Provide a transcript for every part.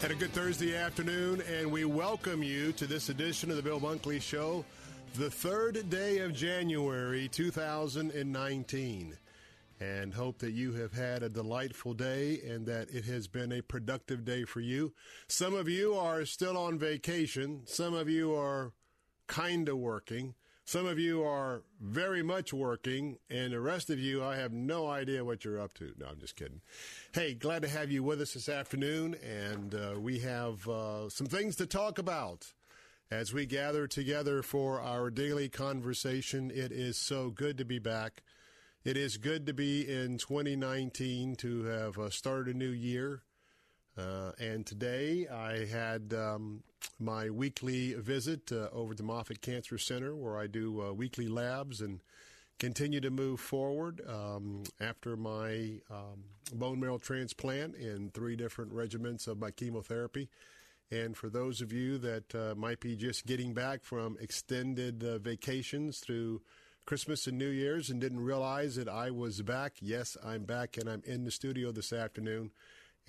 Had a good Thursday afternoon, and we welcome you to this edition of the Bill Bunkley Show, the third day of January 2019. And hope that you have had a delightful day and that it has been a productive day for you. Some of you are still on vacation, some of you are kind of working. Some of you are very much working, and the rest of you, I have no idea what you're up to. No, I'm just kidding. Hey, glad to have you with us this afternoon, and uh, we have uh, some things to talk about as we gather together for our daily conversation. It is so good to be back. It is good to be in 2019 to have uh, started a new year. Uh, and today I had um, my weekly visit uh, over to Moffitt Cancer Center where I do uh, weekly labs and continue to move forward um, after my um, bone marrow transplant in three different regimens of my chemotherapy. And for those of you that uh, might be just getting back from extended uh, vacations through Christmas and New Year's and didn't realize that I was back, yes, I'm back and I'm in the studio this afternoon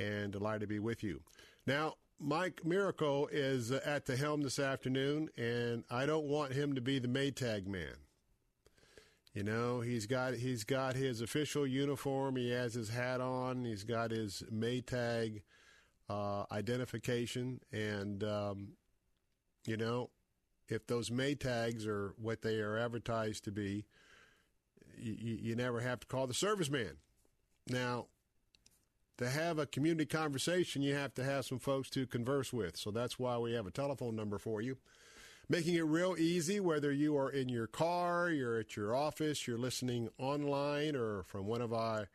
and delighted to be with you. Now, Mike Miracle is at the helm this afternoon, and I don't want him to be the Maytag man. You know, he's got he's got his official uniform. He has his hat on. He's got his Maytag uh, identification, and um, you know, if those Maytags are what they are advertised to be, you, you never have to call the serviceman. Now, to have a community conversation, you have to have some folks to converse with. So that's why we have a telephone number for you. Making it real easy, whether you are in your car, you're at your office, you're listening online, or from one of our,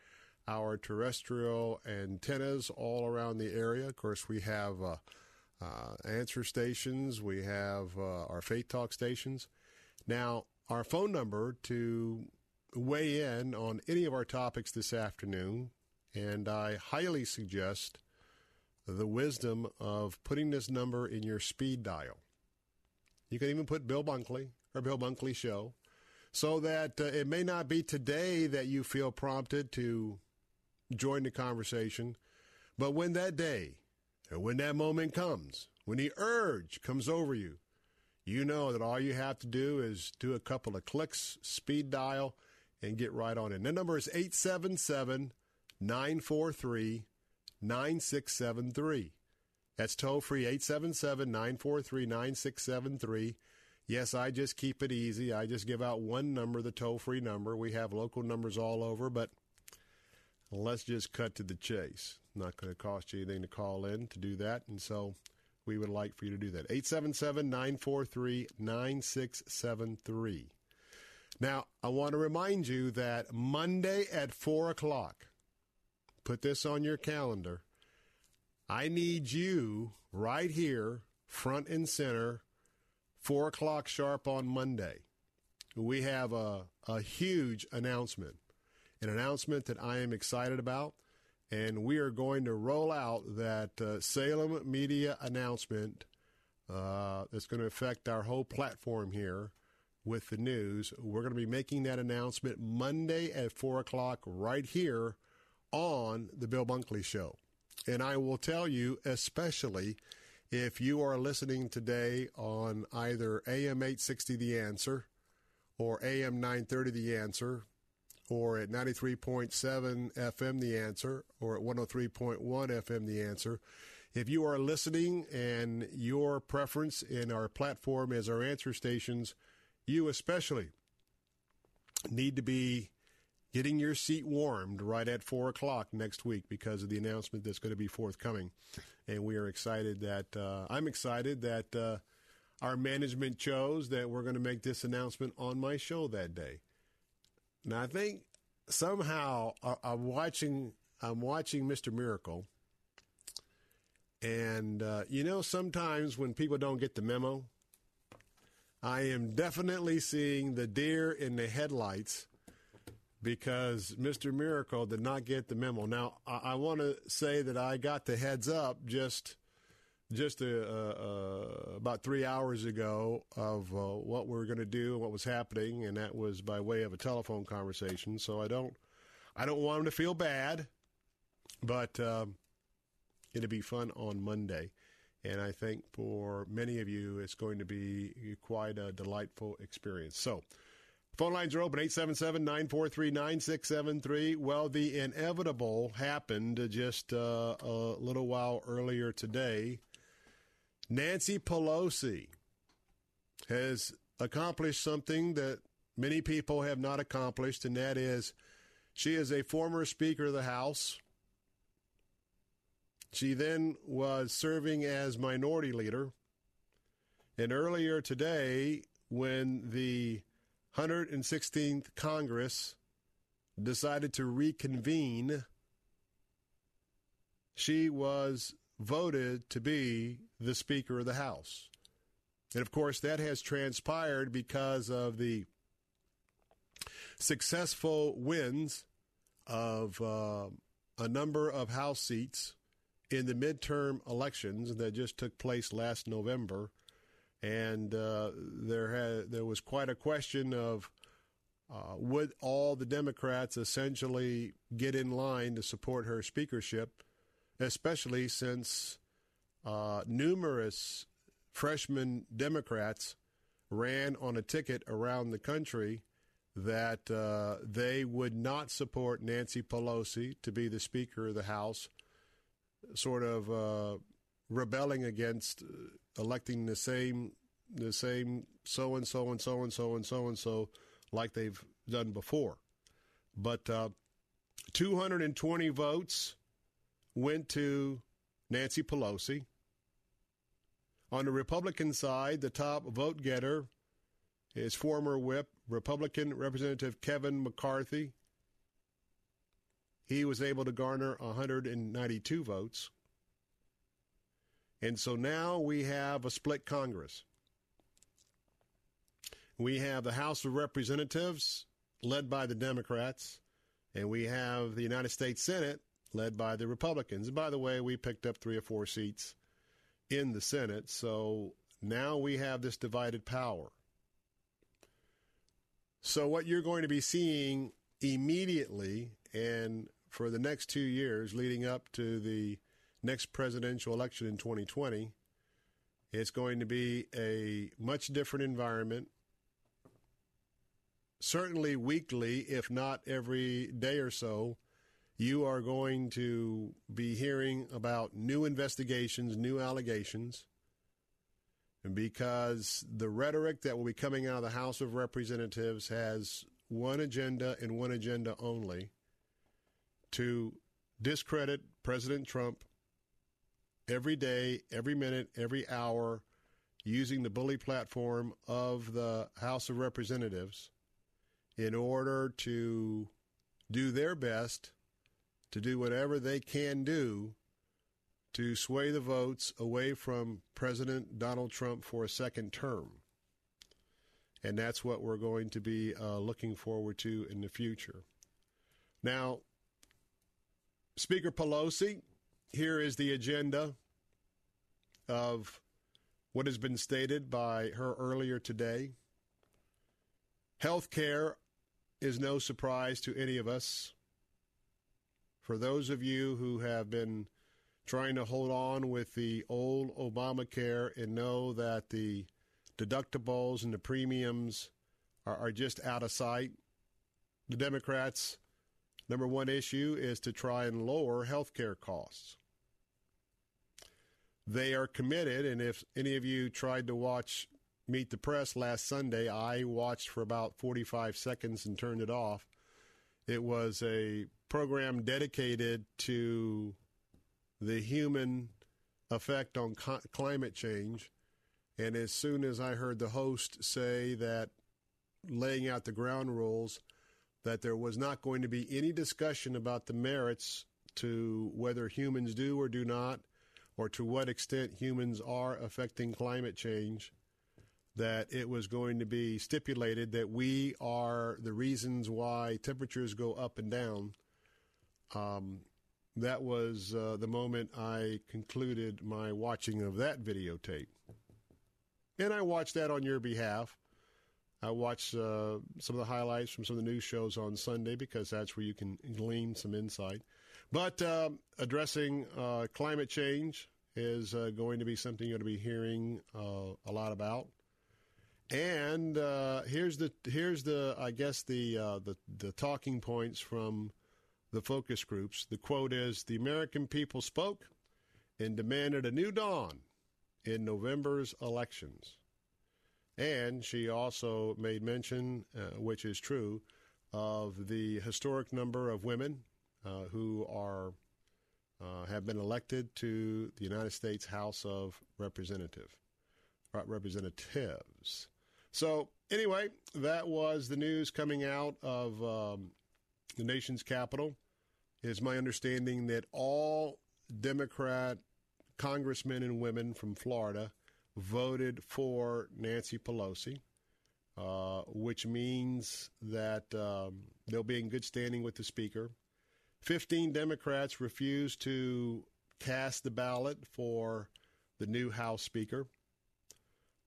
our terrestrial antennas all around the area. Of course, we have uh, uh, answer stations, we have uh, our Faith Talk stations. Now, our phone number to weigh in on any of our topics this afternoon and I highly suggest the wisdom of putting this number in your speed dial. You can even put Bill Bunkley or Bill Bunkley Show so that uh, it may not be today that you feel prompted to join the conversation, but when that day and when that moment comes, when the urge comes over you, you know that all you have to do is do a couple of clicks, speed dial, and get right on. And that number is 877- 943 9673. That's toll free 877 943 9673. Yes, I just keep it easy. I just give out one number, the toll free number. We have local numbers all over, but let's just cut to the chase. Not going to cost you anything to call in to do that. And so we would like for you to do that. 877 943 9673. Now, I want to remind you that Monday at 4 o'clock, Put this on your calendar. I need you right here, front and center, 4 o'clock sharp on Monday. We have a, a huge announcement, an announcement that I am excited about, and we are going to roll out that uh, Salem media announcement uh, that's going to affect our whole platform here with the news. We're going to be making that announcement Monday at 4 o'clock right here on The Bill Bunkley Show. And I will tell you, especially if you are listening today on either AM 860 The Answer or AM 930 The Answer or at 93.7 FM The Answer or at 103.1 FM The Answer, if you are listening and your preference in our platform as our answer stations, you especially need to be getting your seat warmed right at 4 o'clock next week because of the announcement that's going to be forthcoming. And we are excited that, uh, I'm excited that uh, our management chose that we're going to make this announcement on my show that day. Now, I think somehow uh, I'm watching, I'm watching Mr. Miracle and, uh, you know, sometimes when people don't get the memo, I am definitely seeing the deer in the headlights because Mr. Miracle did not get the memo. Now, I, I want to say that I got the heads up just just a, uh, uh, about three hours ago of uh, what we are going to do and what was happening, and that was by way of a telephone conversation. So I don't I don't want him to feel bad, but um, It'll be fun on Monday. And I think for many of you, it's going to be quite a delightful experience. So, phone lines are open 877 943 9673. Well, the inevitable happened just uh, a little while earlier today. Nancy Pelosi has accomplished something that many people have not accomplished, and that is she is a former Speaker of the House. She then was serving as minority leader. And earlier today, when the 116th Congress decided to reconvene, she was voted to be the Speaker of the House. And of course, that has transpired because of the successful wins of uh, a number of House seats in the midterm elections that just took place last November, and uh, there had there was quite a question of uh, would all the Democrats essentially get in line to support her speakership, especially since uh, numerous freshman Democrats ran on a ticket around the country that uh, they would not support Nancy Pelosi to be the Speaker of the House sort of uh, rebelling against uh, electing the same the same so and so and so and so and so and so like they've done before. But uh, 220 votes went to Nancy Pelosi. On the Republican side, the top vote getter is former whip Republican Representative Kevin McCarthy. He was able to garner 192 votes. And so now we have a split Congress. We have the House of Representatives led by the Democrats, and we have the United States Senate led by the Republicans. And by the way, we picked up three or four seats in the Senate, so now we have this divided power. So, what you're going to be seeing immediately and for the next two years leading up to the next presidential election in 2020, it's going to be a much different environment. Certainly weekly, if not every day or so, you are going to be hearing about new investigations, new allegations. Because the rhetoric that will be coming out of the House of Representatives has one agenda and one agenda only to discredit President Trump every day, every minute, every hour, using the bully platform of the House of Representatives in order to do their best to do whatever they can do to sway the votes away from President Donald Trump for a second term. And that's what we're going to be uh, looking forward to in the future. Now, Speaker Pelosi, here is the agenda of what has been stated by her earlier today. Health care is no surprise to any of us. For those of you who have been trying to hold on with the old Obamacare and know that the deductibles and the premiums are, are just out of sight, the Democrats' number one issue is to try and lower health care costs. They are committed, and if any of you tried to watch Meet the Press last Sunday, I watched for about 45 seconds and turned it off. It was a program dedicated to the human effect on co- climate change. And as soon as I heard the host say that laying out the ground rules, that there was not going to be any discussion about the merits to whether humans do or do not, or to what extent humans are affecting climate change, that it was going to be stipulated that we are the reasons why temperatures go up and down. Um, that was uh, the moment I concluded my watching of that videotape. And I watched that on your behalf. I watched uh, some of the highlights from some of the news shows on Sunday because that's where you can glean some insight. But uh, addressing uh, climate change is uh, going to be something you're going to be hearing uh, a lot about. And uh, here's the here's the I guess the the the talking points from the focus groups. The quote is: "The American people spoke and demanded a new dawn in November's elections." And she also made mention, uh, which is true, of the historic number of women uh, who are uh, have been elected to the United States House of Representative uh, Representatives. So anyway, that was the news coming out of um, the nation's capital. It is my understanding that all Democrat congressmen and women from Florida voted for Nancy Pelosi, uh, which means that um, they'll be in good standing with the Speaker. 15 Democrats refused to cast the ballot for the new House Speaker.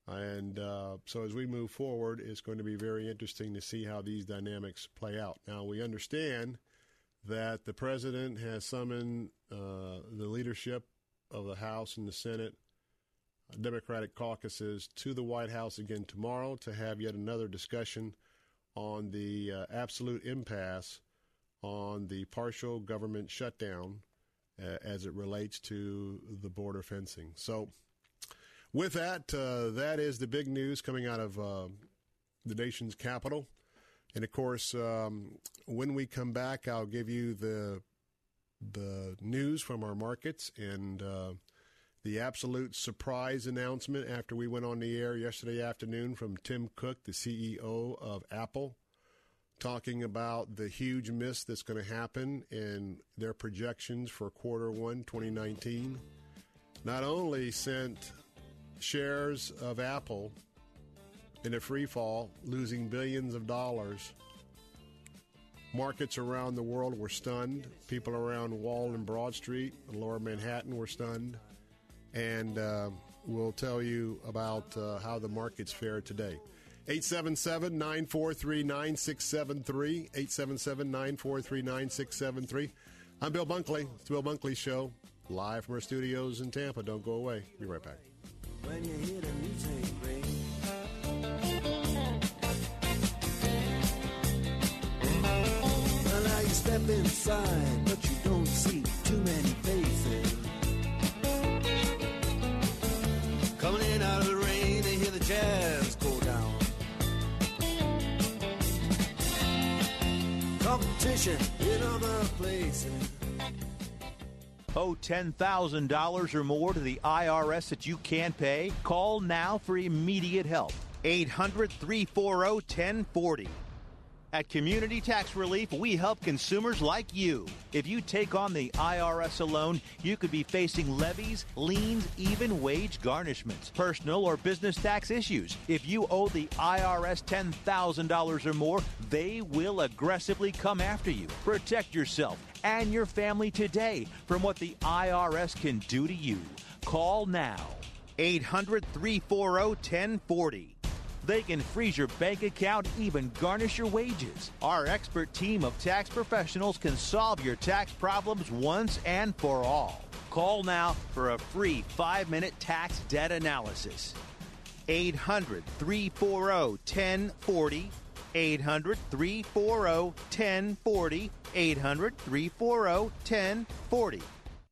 And uh, so as we move forward, it's going to be very interesting to see how these dynamics play out. Now, we understand that the president has summoned uh, the leadership of the House and the Senate Democratic caucuses to the White House again tomorrow to have yet another discussion on the uh, absolute impasse on the partial government shutdown uh, as it relates to the border fencing. So, with that, uh, that is the big news coming out of uh, the nation's capital. And of course, um, when we come back, I'll give you the the news from our markets and uh, the absolute surprise announcement after we went on the air yesterday afternoon from Tim Cook, the CEO of Apple, talking about the huge miss that's going to happen in their projections for quarter one 2019. Not only sent shares of Apple in a free fall, losing billions of dollars Markets around the world were stunned. People around Wall and Broad Street lower Manhattan were stunned. And uh, we'll tell you about uh, how the markets fared today. 877 943 9673. 877 943 9673. I'm Bill Bunkley. It's the Bill Bunkley Show, live from our studios in Tampa. Don't go away. Be right back. you step inside, Competition in other places. Owe $10,000 or more to the IRS that you can't pay? Call now for immediate help. 800 340 1040. At Community Tax Relief, we help consumers like you. If you take on the IRS alone, you could be facing levies, liens, even wage garnishments, personal or business tax issues. If you owe the IRS $10,000 or more, they will aggressively come after you. Protect yourself and your family today from what the IRS can do to you. Call now. 800 340 1040. They can freeze your bank account, even garnish your wages. Our expert team of tax professionals can solve your tax problems once and for all. Call now for a free five minute tax debt analysis. 800 340 1040. 800 340 1040. 800 340 1040.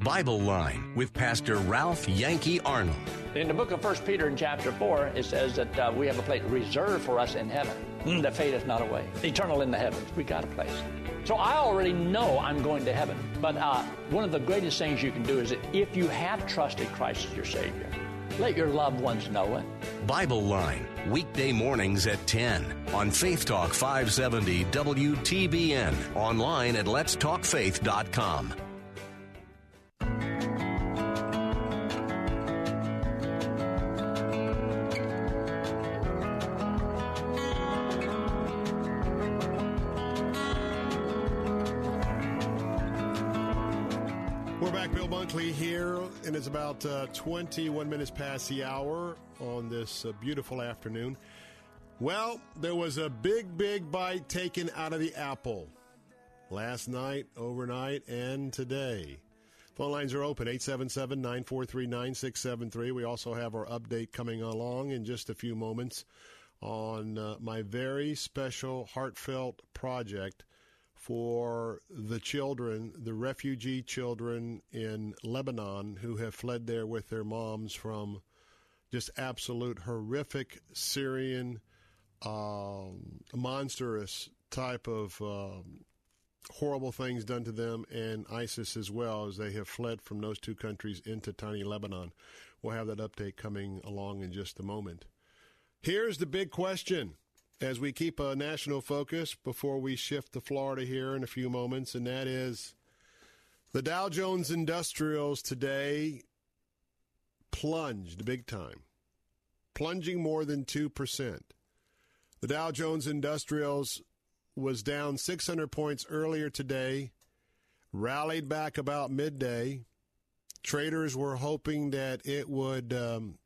Bible Line with Pastor Ralph Yankee Arnold. In the book of 1 Peter in chapter 4, it says that uh, we have a place reserved for us in heaven mm, that fadeth not away. Eternal in the heavens. We got a place. So I already know I'm going to heaven. But uh, one of the greatest things you can do is that if you have trusted Christ as your Savior, let your loved ones know it. Bible Line, weekday mornings at 10 on Faith Talk 570 WTBN, online at letstalkfaith.com. it's about uh, 21 minutes past the hour on this uh, beautiful afternoon. Well, there was a big, big bite taken out of the apple last night, overnight, and today. Phone lines are open 877 943 9673. We also have our update coming along in just a few moments on uh, my very special, heartfelt project for the children, the refugee children in Lebanon who have fled there with their moms from just absolute horrific Syrian, um, monstrous type of um, horrible things done to them, and ISIS as well as they have fled from those two countries into tiny Lebanon. We'll have that update coming along in just a moment. Here's the big question as we keep a national focus before we shift to Florida here in a few moments, and that is the Dow Jones Industrials today plunged big time, plunging more than 2%. The Dow Jones Industrials was down 600 points earlier today, rallied back about midday. Traders were hoping that it would um,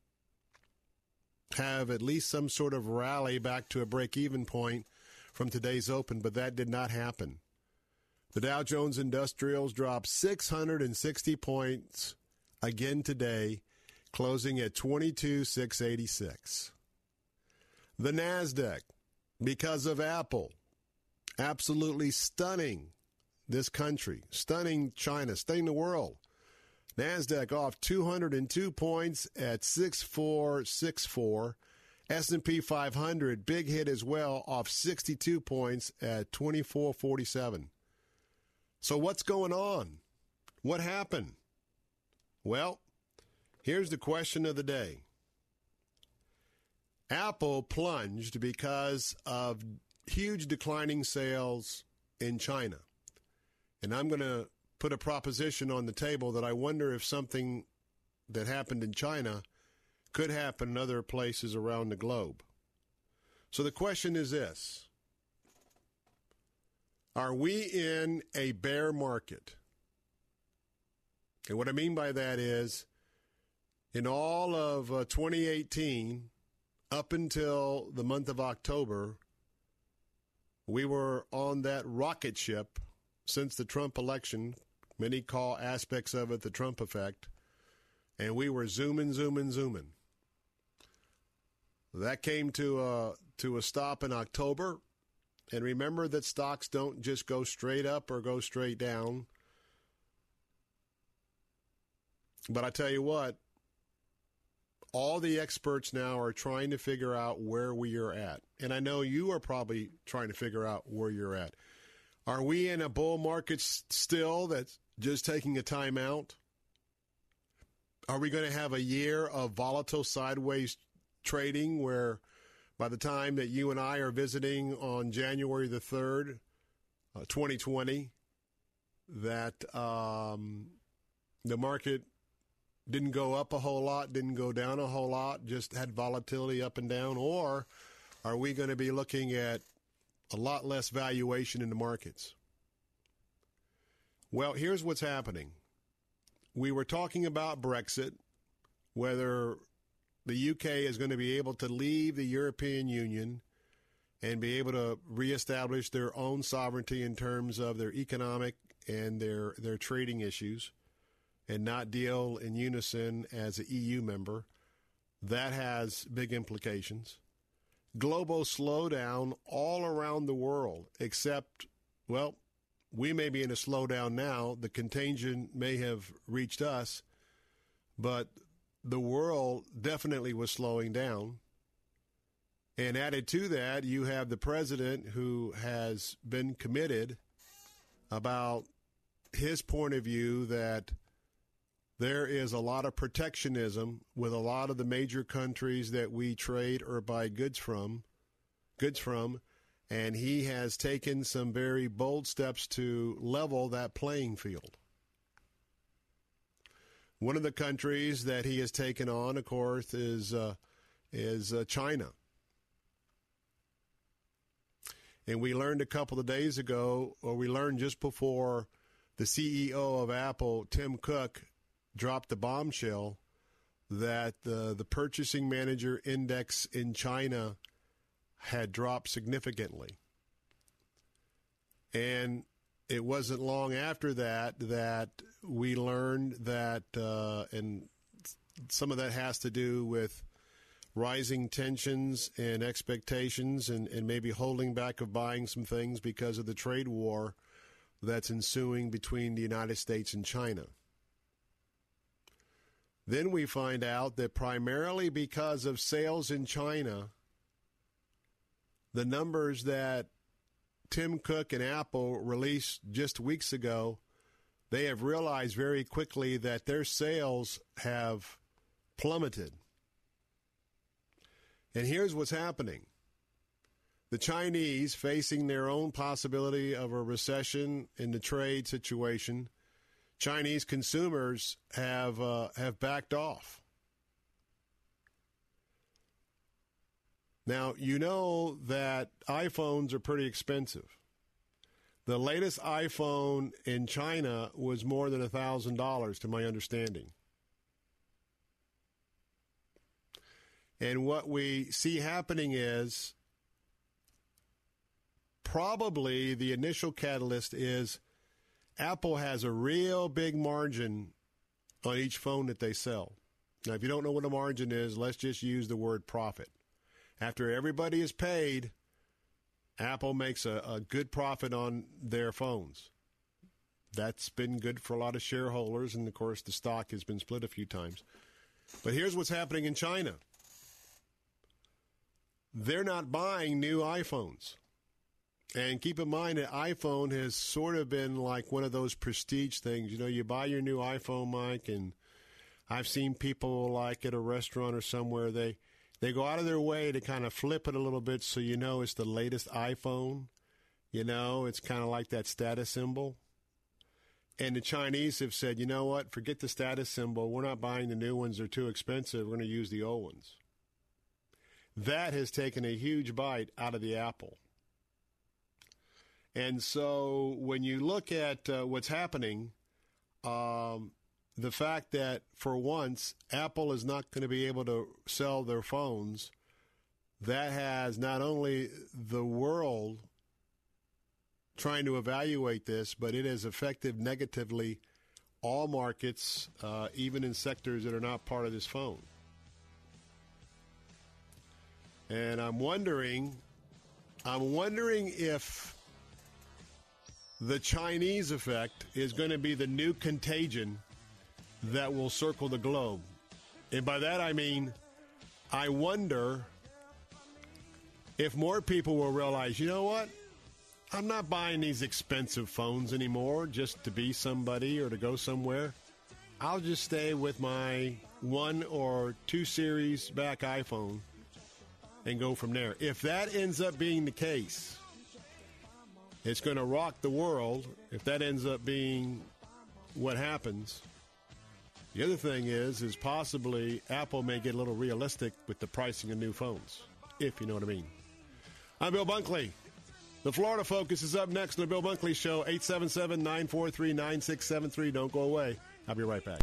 have at least some sort of rally back to a break even point from today's open, but that did not happen. The Dow Jones Industrials dropped 660 points again today, closing at 22,686. The NASDAQ, because of Apple, absolutely stunning this country, stunning China, stunning the world. Nasdaq off 202 points at 6464. S&P 500 big hit as well off 62 points at 2447. So what's going on? What happened? Well, here's the question of the day. Apple plunged because of huge declining sales in China. And I'm going to put a proposition on the table that I wonder if something that happened in China could happen in other places around the globe. So the question is this Are we in a bear market? And what I mean by that is, in all of uh, 2018, up until the month of October, we were on that rocket ship since the Trump election Many call aspects of it the Trump effect. And we were zooming, zooming, zooming. That came to a, to a stop in October. And remember that stocks don't just go straight up or go straight down. But I tell you what, all the experts now are trying to figure out where we are at. And I know you are probably trying to figure out where you're at. Are we in a bull market still that's just taking a timeout? Are we going to have a year of volatile sideways trading where by the time that you and I are visiting on January the 3rd, uh, 2020, that um, the market didn't go up a whole lot, didn't go down a whole lot, just had volatility up and down? Or are we going to be looking at a lot less valuation in the markets? Well, here's what's happening. We were talking about Brexit, whether the UK is going to be able to leave the European Union and be able to reestablish their own sovereignty in terms of their economic and their their trading issues and not deal in unison as an EU member. That has big implications. Global slowdown all around the world, except, well, we may be in a slowdown now. The contagion may have reached us, but the world definitely was slowing down. And added to that, you have the president who has been committed about his point of view that there is a lot of protectionism with a lot of the major countries that we trade or buy goods from, goods from, and he has taken some very bold steps to level that playing field. One of the countries that he has taken on, of course, is uh, is uh, China. And we learned a couple of days ago, or we learned just before the CEO of Apple, Tim Cook, dropped the bombshell that the the purchasing manager index in China had dropped significantly. And it wasn't long after that that we learned that, uh, and some of that has to do with rising tensions and expectations and, and maybe holding back of buying some things because of the trade war that's ensuing between the United States and China. Then we find out that primarily because of sales in China, the numbers that Tim Cook and Apple released just weeks ago they have realized very quickly that their sales have plummeted. And here's what's happening the Chinese, facing their own possibility of a recession in the trade situation, Chinese consumers have uh, have backed off. Now you know that iPhones are pretty expensive. The latest iPhone in China was more than $1,000, to my understanding. And what we see happening is probably the initial catalyst is Apple has a real big margin on each phone that they sell. Now, if you don't know what a margin is, let's just use the word profit. After everybody is paid, Apple makes a, a good profit on their phones. That's been good for a lot of shareholders, and of course, the stock has been split a few times. But here's what's happening in China they're not buying new iPhones. And keep in mind that iPhone has sort of been like one of those prestige things. You know, you buy your new iPhone, Mike, and I've seen people like at a restaurant or somewhere, they they go out of their way to kind of flip it a little bit so you know it's the latest iPhone. You know, it's kind of like that status symbol. And the Chinese have said, you know what, forget the status symbol. We're not buying the new ones, they're too expensive. We're going to use the old ones. That has taken a huge bite out of the apple. And so when you look at uh, what's happening, um, the fact that for once Apple is not going to be able to sell their phones, that has not only the world trying to evaluate this, but it has affected negatively all markets, uh, even in sectors that are not part of this phone. And I'm wondering I'm wondering if the Chinese effect is going to be the new contagion that will circle the globe. And by that I mean, I wonder if more people will realize, you know what? I'm not buying these expensive phones anymore just to be somebody or to go somewhere. I'll just stay with my one or two series back iPhone and go from there. If that ends up being the case, it's going to rock the world. If that ends up being what happens, the other thing is, is possibly Apple may get a little realistic with the pricing of new phones, if you know what I mean. I'm Bill Bunkley. The Florida Focus is up next on the Bill Bunkley Show, 877 943 9673. Don't go away. I'll be right back.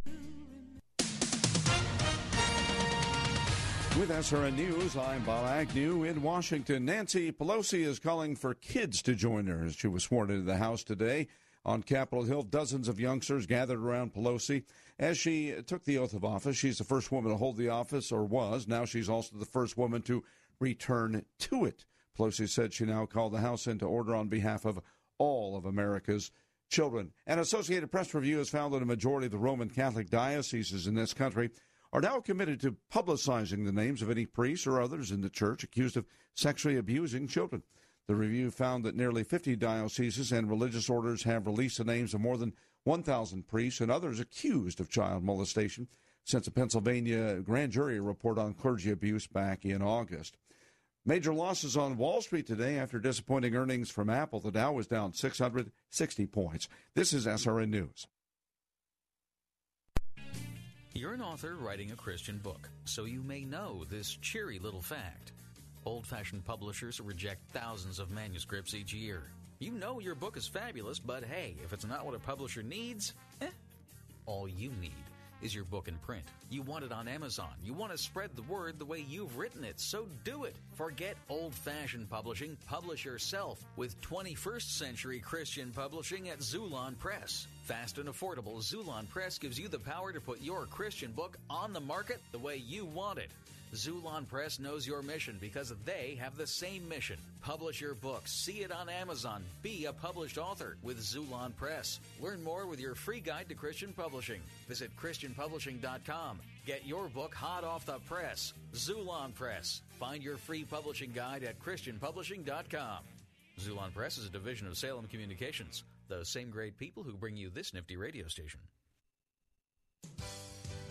With SRN News, I'm Bob Agnew in Washington. Nancy Pelosi is calling for kids to join her as she was sworn into the House today. On Capitol Hill, dozens of youngsters gathered around Pelosi as she took the oath of office. She's the first woman to hold the office, or was. Now she's also the first woman to return to it. Pelosi said she now called the House into order on behalf of all of America's children. An Associated Press review has found that a majority of the Roman Catholic dioceses in this country are now committed to publicizing the names of any priests or others in the church accused of sexually abusing children. The review found that nearly 50 dioceses and religious orders have released the names of more than 1,000 priests and others accused of child molestation since a Pennsylvania grand jury report on clergy abuse back in August. Major losses on Wall Street today after disappointing earnings from Apple. The Dow was down 660 points. This is SRN News. You're an author writing a Christian book, so you may know this cheery little fact. Old fashioned publishers reject thousands of manuscripts each year. You know your book is fabulous, but hey, if it's not what a publisher needs, eh, all you need is your book in print. You want it on Amazon. You want to spread the word the way you've written it, so do it. Forget old fashioned publishing. Publish yourself with 21st century Christian publishing at Xulon Press. Fast and affordable, Xulon Press gives you the power to put your Christian book on the market the way you want it. Xulon Press knows your mission because they have the same mission. Publish your book, see it on Amazon, be a published author with Xulon Press. Learn more with your free guide to Christian publishing. Visit ChristianPublishing.com. Get your book hot off the press. Xulon Press. Find your free publishing guide at ChristianPublishing.com. Xulon Press is a division of Salem Communications, the same great people who bring you this nifty radio station.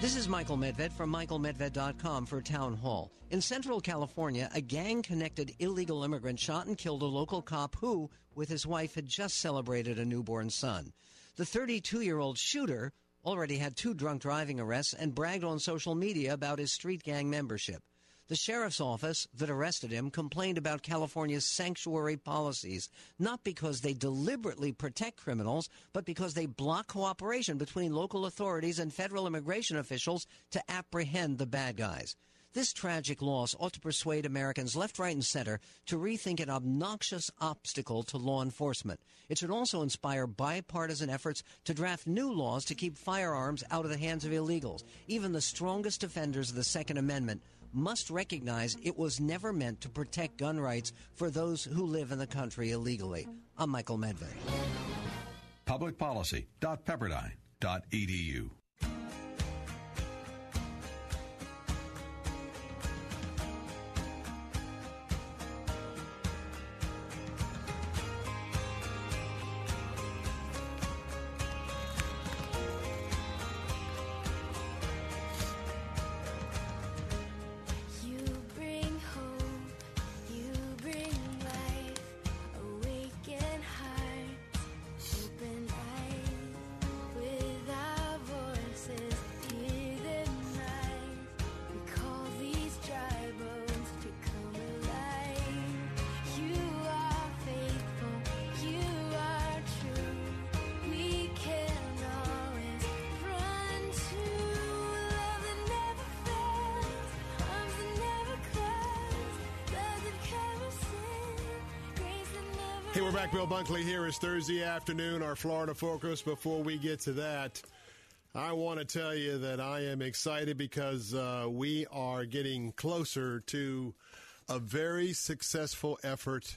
This is Michael Medved from michaelmedved.com for Town Hall. In Central California, a gang connected illegal immigrant shot and killed a local cop who, with his wife, had just celebrated a newborn son. The 32 year old shooter already had two drunk driving arrests and bragged on social media about his street gang membership. The sheriff's office that arrested him complained about California's sanctuary policies, not because they deliberately protect criminals, but because they block cooperation between local authorities and federal immigration officials to apprehend the bad guys. This tragic loss ought to persuade Americans left, right, and center to rethink an obnoxious obstacle to law enforcement. It should also inspire bipartisan efforts to draft new laws to keep firearms out of the hands of illegals. Even the strongest defenders of the Second Amendment must recognize it was never meant to protect gun rights for those who live in the country illegally. I'm Michael Medved. Publicpolicy.pepperdine.edu. afternoon, our Florida focus. Before we get to that, I want to tell you that I am excited because uh, we are getting closer to a very successful effort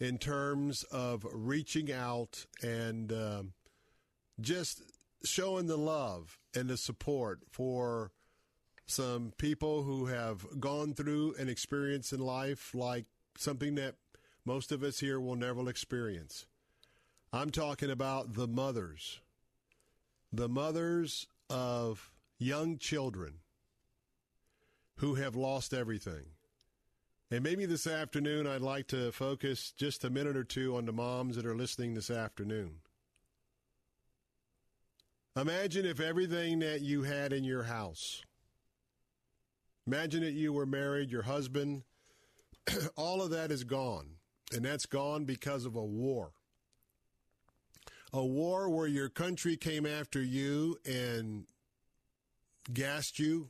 in terms of reaching out and um just showing the love and the support for some people who have gone through an experience in life like something that most of us here will never experience. I'm talking about the mothers, the mothers of young children who have lost everything. And maybe this afternoon, I'd like to focus just a minute or two on the moms that are listening this afternoon. Imagine if everything that you had in your house, imagine that you were married, your husband, all of that is gone. And that's gone because of a war. A war where your country came after you and gassed you,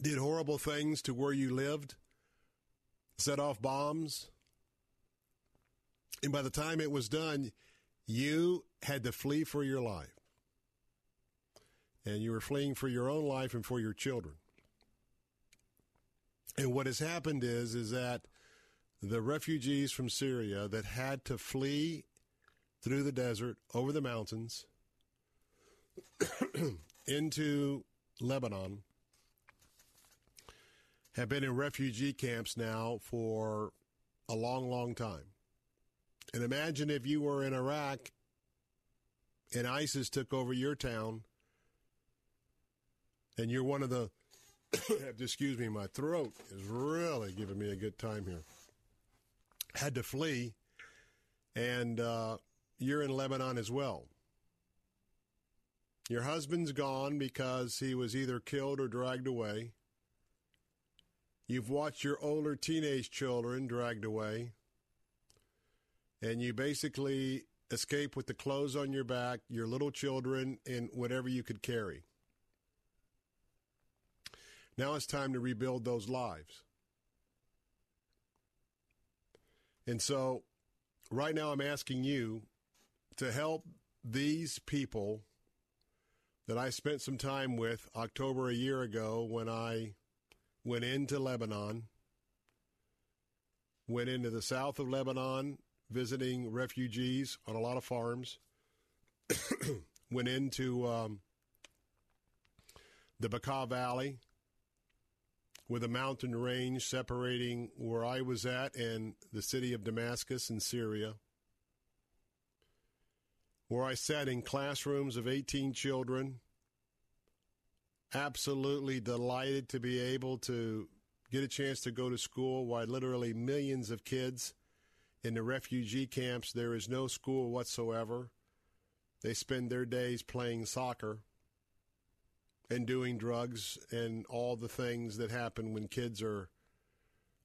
did horrible things to where you lived, set off bombs. And by the time it was done, you had to flee for your life. And you were fleeing for your own life and for your children. And what has happened is is that the refugees from Syria that had to flee through the desert, over the mountains, into Lebanon, have been in refugee camps now for a long, long time. And imagine if you were in Iraq and ISIS took over your town and you're one of the excuse me, my throat is really giving me a good time here. Had to flee, and uh, you're in Lebanon as well. Your husband's gone because he was either killed or dragged away. You've watched your older teenage children dragged away, and you basically escape with the clothes on your back, your little children, and whatever you could carry. Now it's time to rebuild those lives. And so, right now, I'm asking you to help these people that I spent some time with October a year ago when I went into Lebanon, went into the south of Lebanon visiting refugees on a lot of farms, went into um, the Bekaa Valley with a mountain range separating where I was at and the city of Damascus in Syria. where I sat in classrooms of 18 children, absolutely delighted to be able to get a chance to go to school while literally millions of kids in the refugee camps, there is no school whatsoever. They spend their days playing soccer and doing drugs and all the things that happen when kids are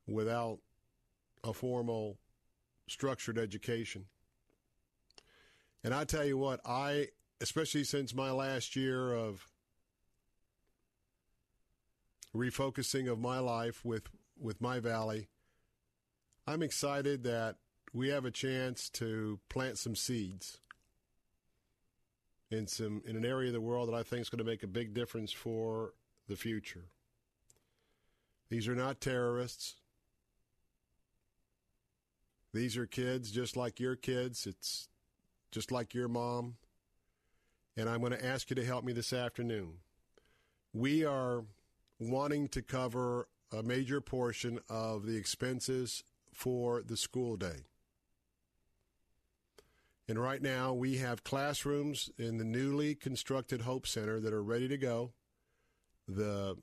without a formal structured education. And I tell you what, I, especially since my last year of refocusing of my life with, with my valley, I'm excited that we have a chance to plant some seeds in some in an area of the world that I think is going to make a big difference for the future. These are not terrorists. These are kids just like your kids. It's just like your mom. And I'm going to ask you to help me this afternoon. We are wanting to cover a major portion of the expenses for the school day. And right now, we have classrooms in the newly constructed Hope Center that are ready to go. The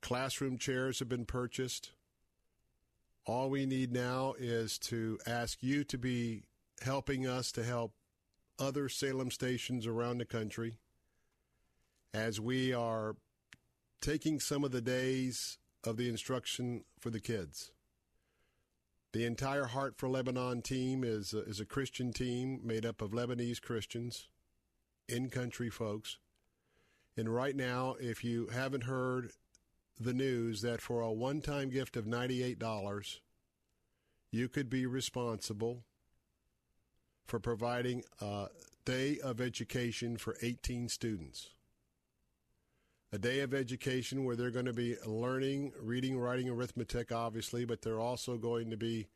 classroom chairs have been purchased. All we need now is to ask you to be helping us to help other Salem stations around the country as we are taking some of the days of the instruction for the kids. The entire Heart for Lebanon team is a, is a Christian team made up of Lebanese Christians, in country folks. And right now, if you haven't heard the news that for a one time gift of $98, you could be responsible for providing a day of education for 18 students. A day of education where they're going to be learning, reading, writing, arithmetic, obviously, but they're also going to be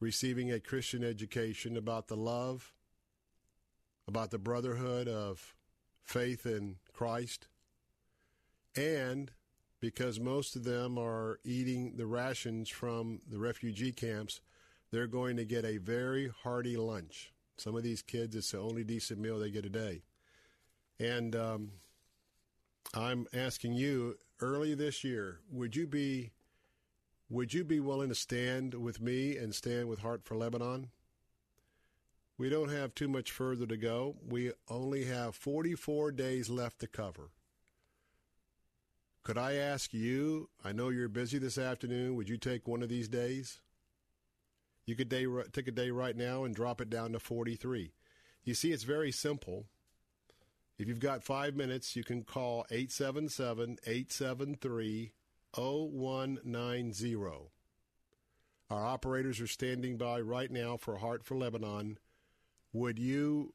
receiving a Christian education about the love, about the brotherhood of faith in Christ, and because most of them are eating the rations from the refugee camps, they're going to get a very hearty lunch. Some of these kids, it's the only decent meal they get a day. And um, I'm asking you early this year, would you be would you be willing to stand with me and stand with Heart for Lebanon? We don't have too much further to go. We only have 44 days left to cover. Could I ask you? I know you're busy this afternoon. Would you take one of these days? You could day, take a day right now and drop it down to 43. You see, it's very simple. If you've got five minutes, you can call 877 873 0190. Our operators are standing by right now for Heart for Lebanon. Would you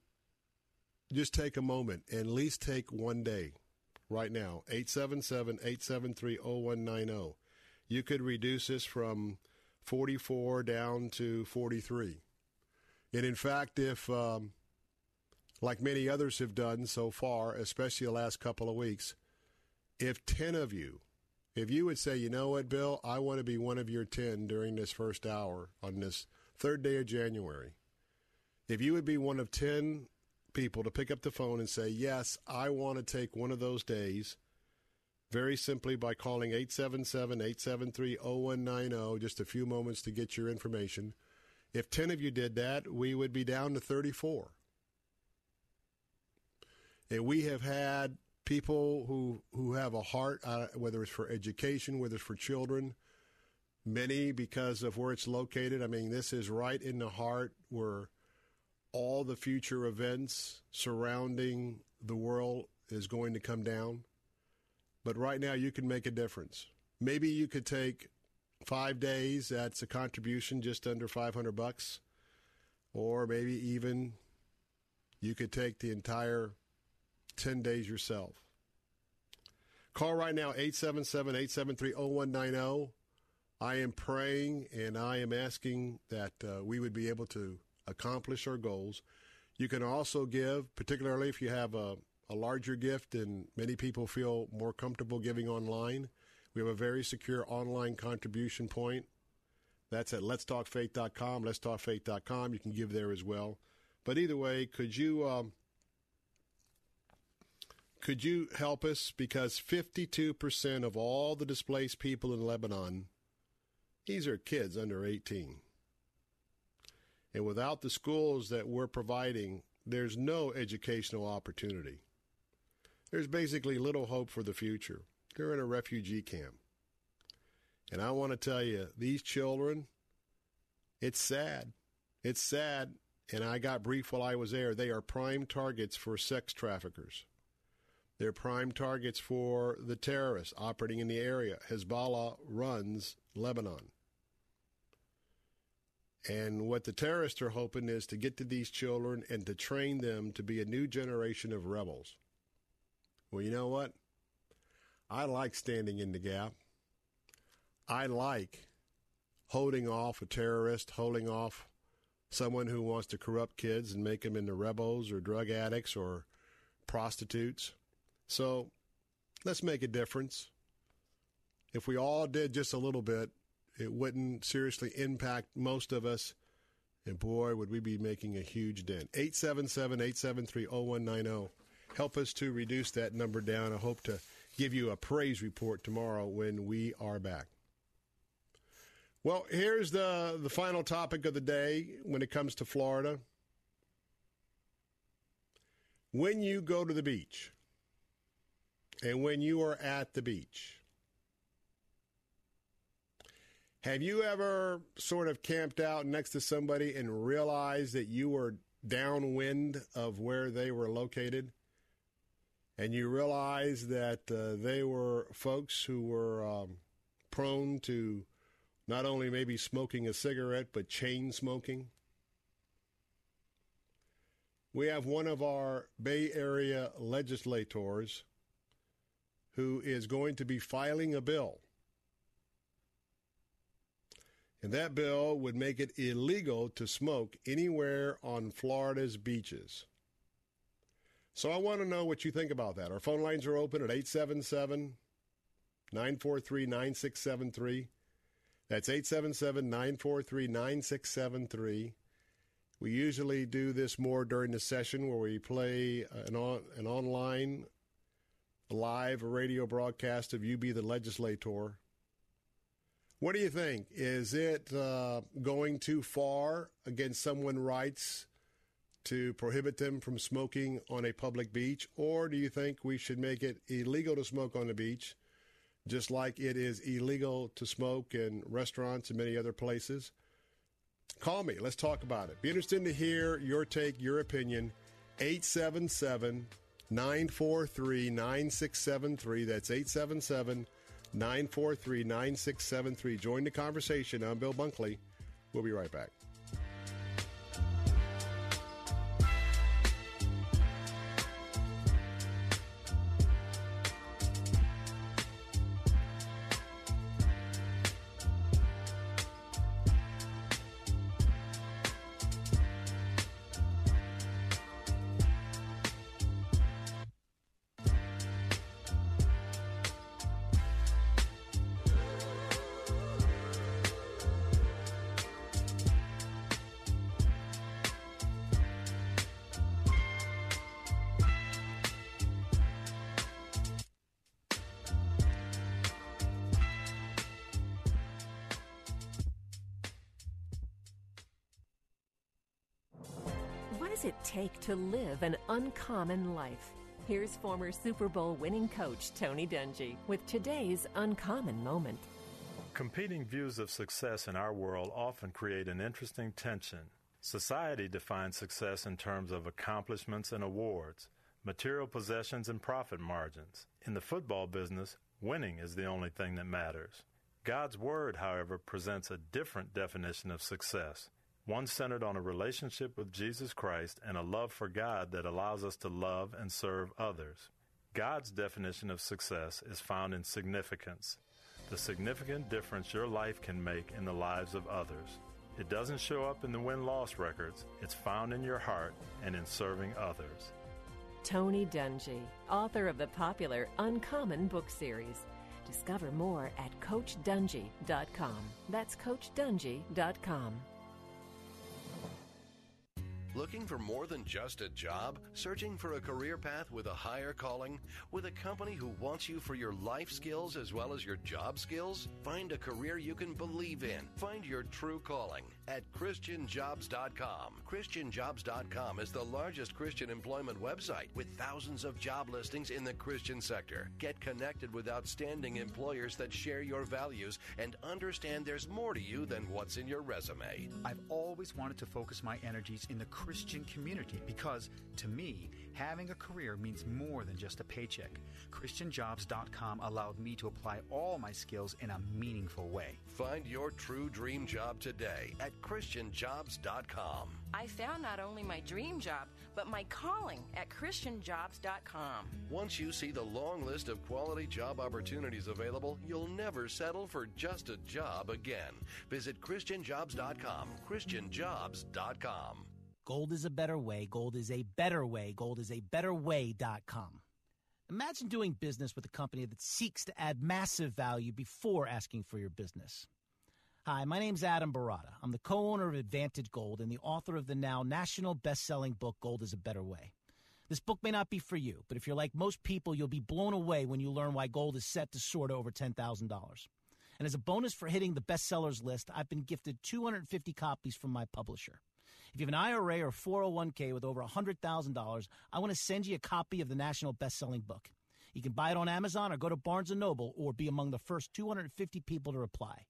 just take a moment and at least take one day right now? 877 873 0190. You could reduce this from 44 down to 43. And in fact, if, um, like many others have done so far, especially the last couple of weeks, if 10 of you, if you would say, you know what, Bill, I want to be one of your 10 during this first hour on this third day of January, if you would be one of 10 people to pick up the phone and say, yes, I want to take one of those days, very simply by calling 877 873 0190, just a few moments to get your information. If 10 of you did that, we would be down to 34. And we have had people who who have a heart, uh, whether it's for education, whether it's for children. Many because of where it's located. I mean, this is right in the heart where all the future events surrounding the world is going to come down. But right now, you can make a difference. Maybe you could take five days. That's a contribution just under 500 bucks. Or maybe even you could take the entire 10 days yourself. Call right now, 877 873 0190. I am praying and I am asking that uh, we would be able to accomplish our goals. You can also give, particularly if you have a, a larger gift and many people feel more comfortable giving online. We have a very secure online contribution point. That's at letstalkfaith.com, letstalkfaith.com. You can give there as well. But either way, could you um, could you help us because 52% of all the displaced people in Lebanon these are kids under 18. And without the schools that we're providing, there's no educational opportunity. There's basically little hope for the future. They're in a refugee camp. And I want to tell you, these children, it's sad. It's sad. And I got brief while I was there. They are prime targets for sex traffickers. They're prime targets for the terrorists operating in the area. Hezbollah runs Lebanon. And what the terrorists are hoping is to get to these children and to train them to be a new generation of rebels. Well, you know what? I like standing in the gap. I like holding off a terrorist, holding off someone who wants to corrupt kids and make them into rebels or drug addicts or prostitutes. So let's make a difference. If we all did just a little bit, it wouldn't seriously impact most of us. And boy, would we be making a huge dent. 877 873 0190. Help us to reduce that number down. I hope to give you a praise report tomorrow when we are back. Well, here's the, the final topic of the day when it comes to Florida. When you go to the beach and when you are at the beach, have you ever sort of camped out next to somebody and realized that you were downwind of where they were located? And you realized that uh, they were folks who were um, prone to not only maybe smoking a cigarette, but chain smoking. We have one of our Bay Area legislators who is going to be filing a bill. And that bill would make it illegal to smoke anywhere on Florida's beaches. So I want to know what you think about that. Our phone lines are open at 877 943 9673. That's 877 943 9673. We usually do this more during the session where we play an, on, an online live radio broadcast of You Be the Legislator. What do you think? Is it uh, going too far against someone's rights to prohibit them from smoking on a public beach? Or do you think we should make it illegal to smoke on the beach just like it is illegal to smoke in restaurants and many other places. Call me. Let's talk about it. Be interested to hear your take, your opinion. 877 943 9673. That's 877 943 9673. Join the conversation. I'm Bill Bunkley. We'll be right back. Uncommon life? Here's former Super Bowl winning coach Tony Dungy with today's uncommon moment. Competing views of success in our world often create an interesting tension. Society defines success in terms of accomplishments and awards, material possessions and profit margins. In the football business, winning is the only thing that matters. God's Word, however, presents a different definition of success one centered on a relationship with Jesus Christ and a love for God that allows us to love and serve others. God's definition of success is found in significance, the significant difference your life can make in the lives of others. It doesn't show up in the win loss records, it's found in your heart and in serving others. Tony Dungy, author of the popular Uncommon book series. Discover more at CoachDungy.com. That's CoachDungy.com. Looking for more than just a job? Searching for a career path with a higher calling? With a company who wants you for your life skills as well as your job skills? Find a career you can believe in. Find your true calling at ChristianJobs.com. ChristianJobs.com is the largest Christian employment website with thousands of job listings in the Christian sector. Get connected with outstanding employers that share your values and understand there's more to you than what's in your resume. I've always wanted to focus my energies in the Christian community because, to me, having a career means more than just a paycheck. ChristianJobs.com allowed me to apply all my skills in a meaningful way. Find your true dream job today at ChristianJobs.com. I found not only my dream job, but my calling at ChristianJobs.com. Once you see the long list of quality job opportunities available, you'll never settle for just a job again. Visit ChristianJobs.com. ChristianJobs.com. Gold is a better way. Gold is a better way. Gold is a better way.com. Imagine doing business with a company that seeks to add massive value before asking for your business. Hi, my name's Adam Baratta. I'm the co owner of Advantage Gold and the author of the now national best selling book, Gold is a Better Way. This book may not be for you, but if you're like most people, you'll be blown away when you learn why gold is set to soar to over $10,000. And as a bonus for hitting the bestsellers list, I've been gifted 250 copies from my publisher. If you have an IRA or 401k with over $100,000, I want to send you a copy of the national best-selling book. You can buy it on Amazon or go to Barnes & Noble or be among the first 250 people to reply.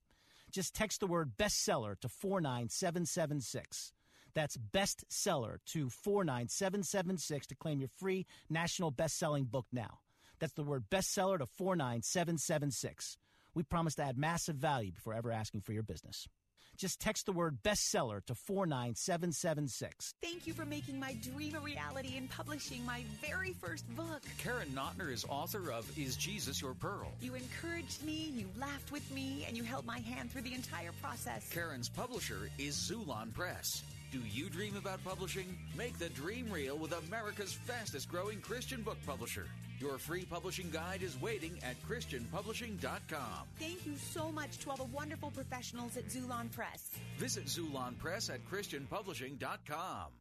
Just text the word bestseller to 49776. That's bestseller to 49776 to claim your free national best-selling book now. That's the word bestseller to 49776. We promise to add massive value before ever asking for your business. Just text the word bestseller to 49776. Thank you for making my dream a reality and publishing my very first book. Karen Notner is author of Is Jesus Your Pearl? You encouraged me, you laughed with me, and you held my hand through the entire process. Karen's publisher is Xulon Press. Do you dream about publishing? Make the dream real with America's fastest growing Christian book publisher. Your free publishing guide is waiting at ChristianPublishing.com. Thank you so much to all the wonderful professionals at Xulon Press. Visit Xulon Press at ChristianPublishing.com.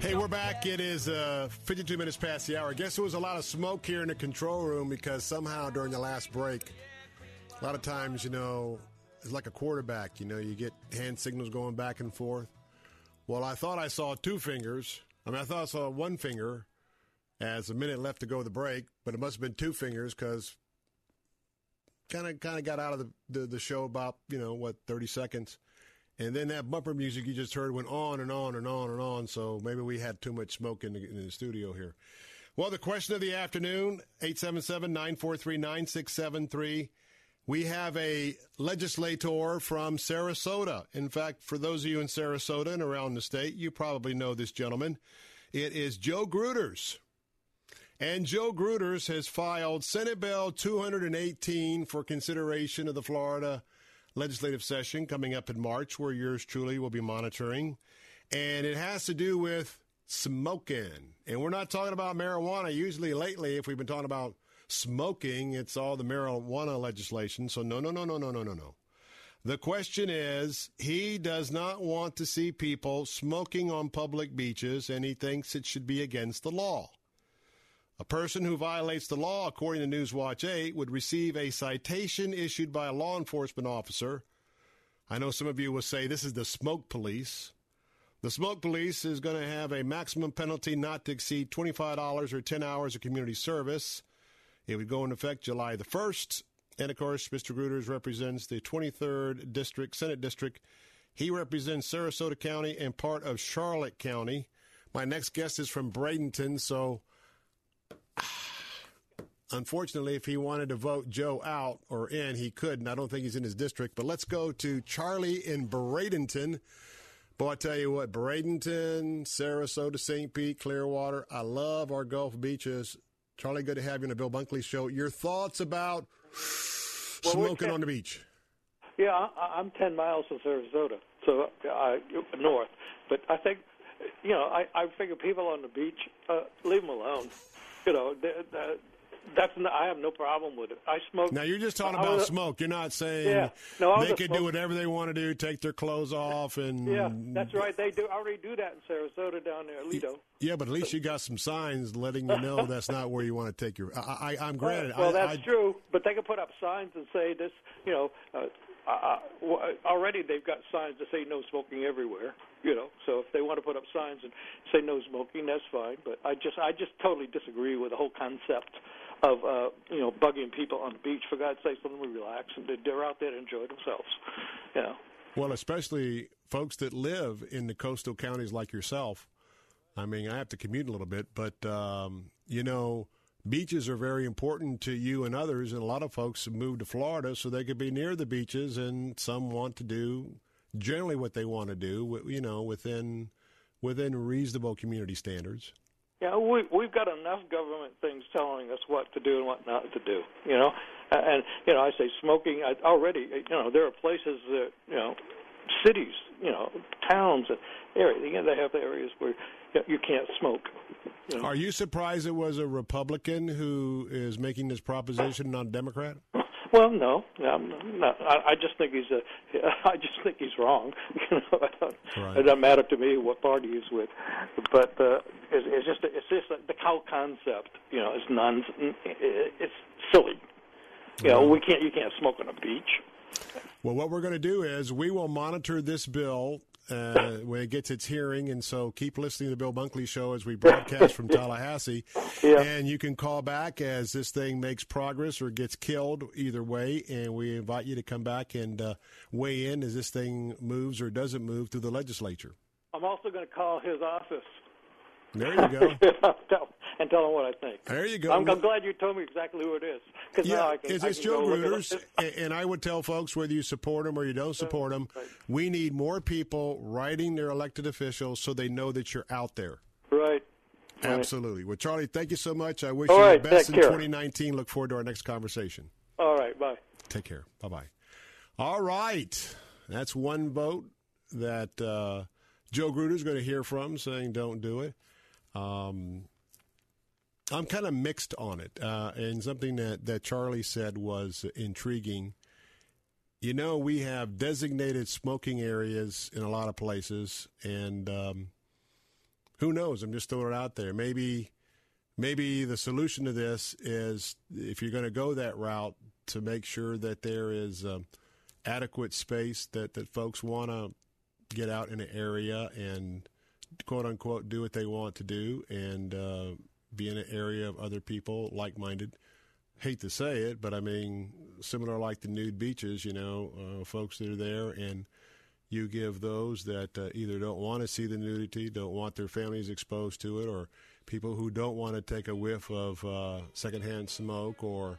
Hey, we're back. It is uh, 52 minutes past the hour. I guess there was a lot of smoke here in the control room because somehow during the last break, a lot of times, you know, it's like a quarterback. You know, you get hand signals going back and forth. Well, I thought I saw two fingers. I mean, I thought I saw one finger as a minute left to go the break, but it must have been two fingers because kind of kind of got out of the, the, the show about you know what 30 seconds and then that bumper music you just heard went on and on and on and on. So maybe we had too much smoke in the, in the studio here. Well the question of the afternoon 877-943-9673 we have a legislator from sarasota. In fact for those of you in sarasota and around the state you probably know this gentleman. It is joe gruters and Joe Gruters has filed Senate Bill 218 for consideration of the Florida legislative session coming up in March, where yours truly will be monitoring. And it has to do with smoking. And we're not talking about marijuana. Usually, lately, if we've been talking about smoking, it's all the marijuana legislation. So, no, no, no, no, no, no, no, no. The question is, he does not want to see people smoking on public beaches, and he thinks it should be against the law. A person who violates the law, according to Newswatch 8, would receive a citation issued by a law enforcement officer. I know some of you will say this is the smoke police. The smoke police is going to have a maximum penalty not to exceed $25 or 10 hours of community service. It would go into effect July the 1st. And of course, Mr. Gruters represents the 23rd District, Senate District He represents Sarasota County and part of Charlotte County. My next guest is from Bradenton, so unfortunately, if he wanted to vote Joe out or in, he could, and I don't think he's in his district. But let's go to Charlie in Bradenton. Boy, I tell you what, Bradenton, Sarasota, St. Pete, Clearwater, I love our Gulf beaches. Charlie, good to have you on the Bill Bunkley Show. Your thoughts about Well, smoking on the beach? Yeah, I, I'm 10 miles from Sarasota, so uh, north. But I think, you know, I, I figure people on the beach, uh, leave them alone. You know, they- they- that's not, I have no problem with it. I smoke. Now you're just talking about was smoke. You're not saying Yeah. No, they could do whatever they want to do, take their clothes off, and Yeah, that's right. They do already do that in Sarasota down there, Lido. Yeah, but at least you got some signs letting you know that's not where you want to take your. I, I, I'm granted. Well, I, that's I, true, but they can put up signs and say this. You know, uh, uh, already they've got signs that say no smoking everywhere. You know, so if they want to put up signs and say no smoking, that's fine. But I just, I just totally disagree with the whole concept of uh, you know bugging people on the beach. For God's sake, let them relax and they- they're out there to enjoy themselves. Know. Well, especially folks that live in the coastal counties like yourself. I mean, I have to commute a little bit, but um, you know, beaches are very important to you and others, and a lot of folks moved to Florida so they could be near the beaches, and some want to do generally what they want to do, you know, within within reasonable community standards. Yeah, we we've got enough government things telling us what to do and what not to do. You know, and, you know, I say smoking. I, already, you know, there are places that you know, cities, you know, towns and areas. You know, they have areas where you, you can't smoke. You know? Are you surprised it was a Republican who is making this proposition, not a Democrat? Well, no, no, no. I, I just think he's a. I just think he's wrong. You know, Right. it doesn't matter to me what party he's with, but uh, it's, it's just it's just the cow concept. You know, it's non. It's silly. You know, we can't. You can't smoke on a beach. Well, what we're going to do is we will monitor this bill uh, when it gets its hearing, and so keep listening to the Bill Bunkley Show as we broadcast from Tallahassee. And you can call back as this thing makes progress or gets killed, either way. And we invite you to come back and uh, weigh in as this thing moves or doesn't move through the legislature. I'm also going to call his office. There you go. Tell- and tell them what I think. There you go. I'm, I'm glad you told me exactly who it is. Cause now Yeah, I can, it's, it's Joe. Gruters, and- I would tell folks whether you support him or you don't support him, we need more people writing their elected officials so they know that you're out there. Right. Absolutely. Well, Charlie, thank you so much. I wish All you right, the best in care. 2019. Look forward to our next conversation. All right. Bye. Take care. Bye bye. All right. That's one vote that uh, Joe Gruters going to hear from saying don't do it. Um, I'm kind of mixed on it. Uh, and something that, that Charlie said was intriguing. You know, we have designated smoking areas in a lot of places, and um, who knows? I'm just throwing it out there. Maybe, maybe the solution to this is if you're going to go that route, to make sure that there is um, adequate space that that folks want to get out in an area and quote unquote do what they want to do and uh, be in an area of other people like minded. Hate to say it, but I mean, similar like the nude beaches, you know, uh, folks that are there and you give those that uh, either don't want to see the nudity, don't want their families exposed to it, or people who don't want to take a whiff of uh, secondhand smoke or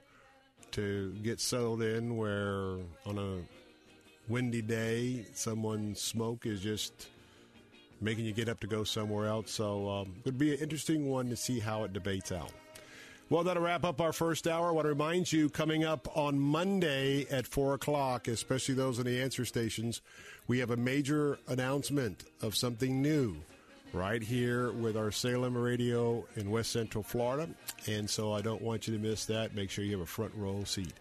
to get settled in where on a windy day someone's smoke is just making you get up to go somewhere else. So um, it would be an interesting one to see how it debates out. Well, that'll wrap up our first hour. I want to remind you, coming up on Monday at 4 o'clock, especially those in the answer stations, we have a major announcement of something new right here with our Salem radio in West Central Florida. And so I don't want you to miss that. Make sure you have a front row seat.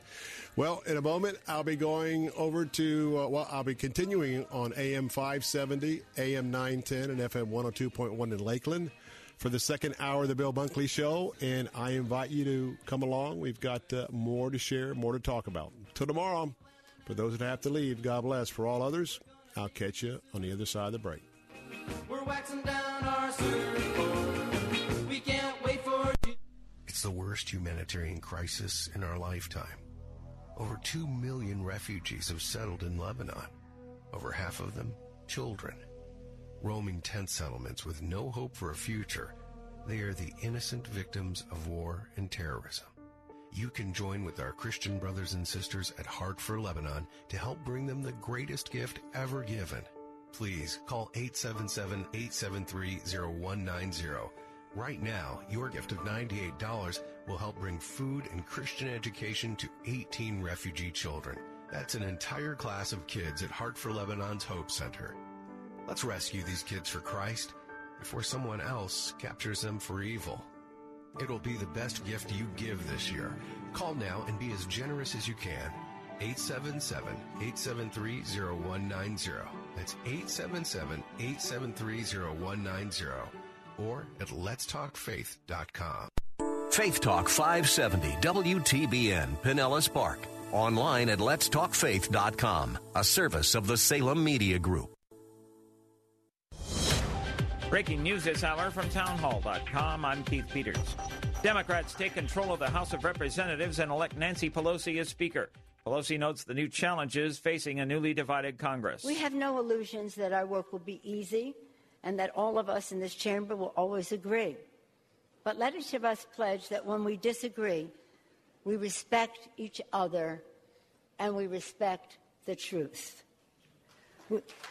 Well, in a moment, I'll be going over to, uh, well, I'll be continuing on AM 570, AM 910, and FM 102.1 in Lakeland for the second hour of the Bill Bunkley Show. And I invite you to come along. We've got uh, more to share, more to talk about. Till tomorrow, for those that have to leave, God bless. For all others, I'll catch you on the other side of the break. We're waxing down our. We can't wait for. It's the worst humanitarian crisis in our lifetime. Over 2 million refugees have settled in Lebanon. Over half of them children. Roaming tent settlements with no hope for a future, they are the innocent victims of war and terrorism. You can join with our Christian brothers and sisters at Heart for Lebanon to help bring them the greatest gift ever given. Please call 877-873-0190. Right now, your gift of $98 will help bring food and Christian education to 18 refugee children. That's an entire class of kids at Heart for Lebanon's Hope Center. Let's rescue these kids for Christ before someone else captures them for evil. It'll be the best gift you give this year. Call now and be as generous as you can. 877-873-0190. That's 877-873-0190. Or at letstalkfaith.com. Faith Talk 570 WTBN Pinellas Park. Online at letstalkfaith.com, a service of the Salem Media Group. Breaking news this hour from townhall.com. I'm Keith Peters. Democrats take control of the House of Representatives and elect Nancy Pelosi as Speaker. Pelosi notes the new challenges facing a newly divided Congress. We have no illusions that our work will be easy and that all of us in this chamber will always agree. But let each of us pledge that when we disagree, we respect each other and we respect the truth.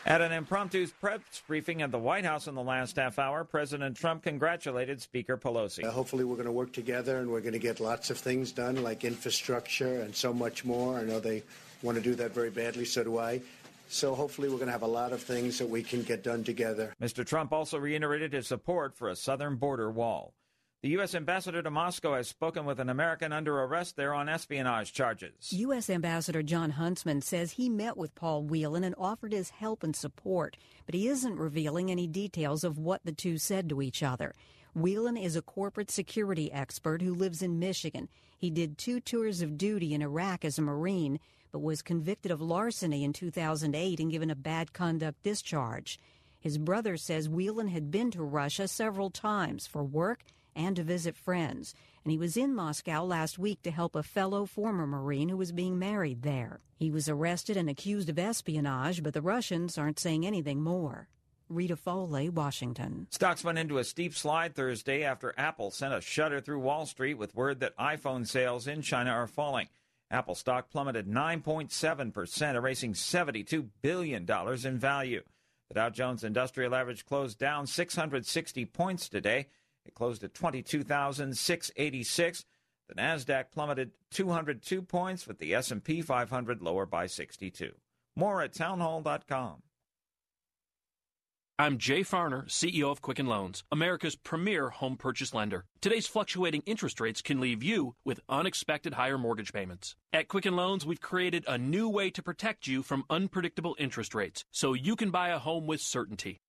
At an impromptu press briefing at the White House in the last half hour, President Trump congratulated Speaker Pelosi. Uh, hopefully, we're going to work together and we're going to get lots of things done, like infrastructure and so much more. I know they want to do that very badly, so do I. So, hopefully, we're going to have a lot of things that we can get done together. Mr. Trump also reiterated his support for a southern border wall. The U.S. ambassador to Moscow has spoken with an American under arrest there on espionage charges. U.S. Ambassador Jon Huntsman says he met with Paul Whelan and offered his help and support, but he isn't revealing any details of what the two said to each other. Whelan is a corporate security expert who lives in Michigan. He did two tours of duty in Iraq as a Marine, but was convicted of larceny in 2008 and given a bad conduct discharge. His brother says Whelan had been to Russia several times for work and to visit friends. And he was in Moscow last week to help a fellow former Marine who was being married there. He was arrested and accused of espionage, but the Russians aren't saying anything more. Rita Foley, Washington. Stocks went into a steep slide Thursday after Apple sent a shudder through Wall Street with word that iPhone sales in China are falling. Apple stock plummeted 9.7%, erasing $72 billion in value. The Dow Jones Industrial Average closed down 660 points today. It closed at 22,686. The Nasdaq plummeted 202 points with the S&P 500 lower by 62. More at townhall.com. I'm Jay Farner, CEO of Quicken Loans, America's premier home purchase lender. Today's fluctuating interest rates can leave you with unexpected higher mortgage payments. At Quicken Loans, we've created a new way to protect you from unpredictable interest rates so you can buy a home with certainty.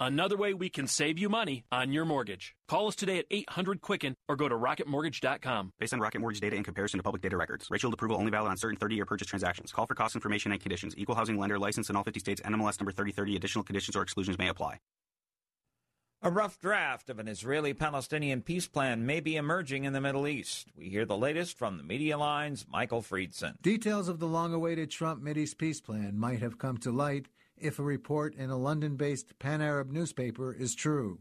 Another way we can save you money on your mortgage. Call us today at 800 Quicken or go to rocketmortgage.com. Based on Rocket Mortgage data in comparison to public data records. Rate Shield approval only valid on certain 30 year purchase transactions. Call for cost information and conditions. Equal housing lender license in all 50 states. NMLS number 3030. Additional conditions or exclusions may apply. A rough draft of an Israeli Palestinian peace plan may be emerging in the Middle East. We hear the latest from the Media Line's Michael Friedson. Details of the long awaited Trump Mideast peace plan might have come to light if a report in a London based pan Arab newspaper is true.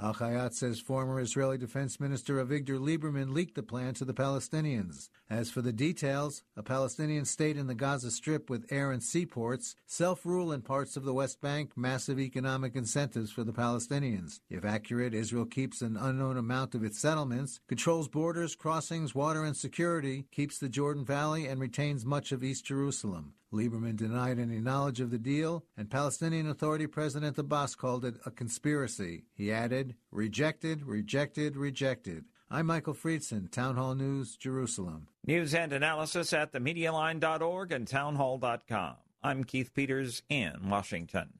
Al Hayat says former Israeli Defense Minister Avigdor Lieberman leaked the plan to the Palestinians. As for the details, a Palestinian state in the Gaza Strip with air and seaports, self rule in parts of the West Bank, massive economic incentives for the Palestinians. If accurate, Israel keeps an unknown amount of its settlements, controls borders, crossings, water, and security, keeps the Jordan Valley, and retains much of East Jerusalem. Lieberman denied any knowledge of the deal, and Palestinian Authority President Abbas called it a conspiracy. He added, rejected, rejected, rejected. I'm Michael Friedson, Town Hall News, Jerusalem. News and analysis at themedialine.org and townhall.com. I'm Keith Peters in Washington.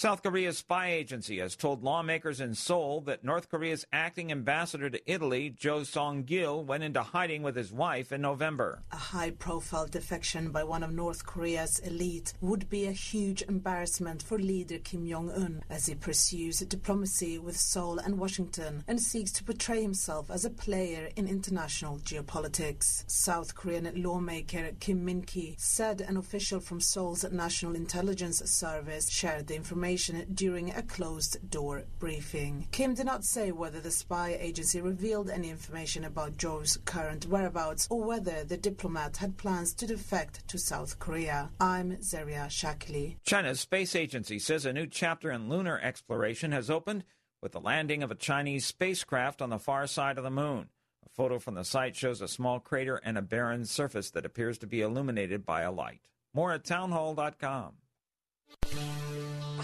South Korea's spy agency has told lawmakers in Seoul that North Korea's acting ambassador to Italy, Jo Song Gil, went into hiding with his wife in November. A high profile defection by one of North Korea's elite would be a huge embarrassment for leader Kim Jong un as he pursues diplomacy with Seoul and Washington and seeks to portray himself as a player in international geopolitics. South Korean lawmaker Kim Min ki said an official from Seoul's National Intelligence Service shared the information during a closed door briefing. Kim did not say whether the spy agency revealed any information about Jo's current whereabouts or whether the diplomat had plans to defect to South Korea. I'm Zeria Shakili. China's space agency says a new chapter in lunar exploration has opened with the landing of a Chinese spacecraft on the far side of the moon. A photo from the site shows a small crater and a barren surface that appears to be illuminated by a light. More at townhall.com.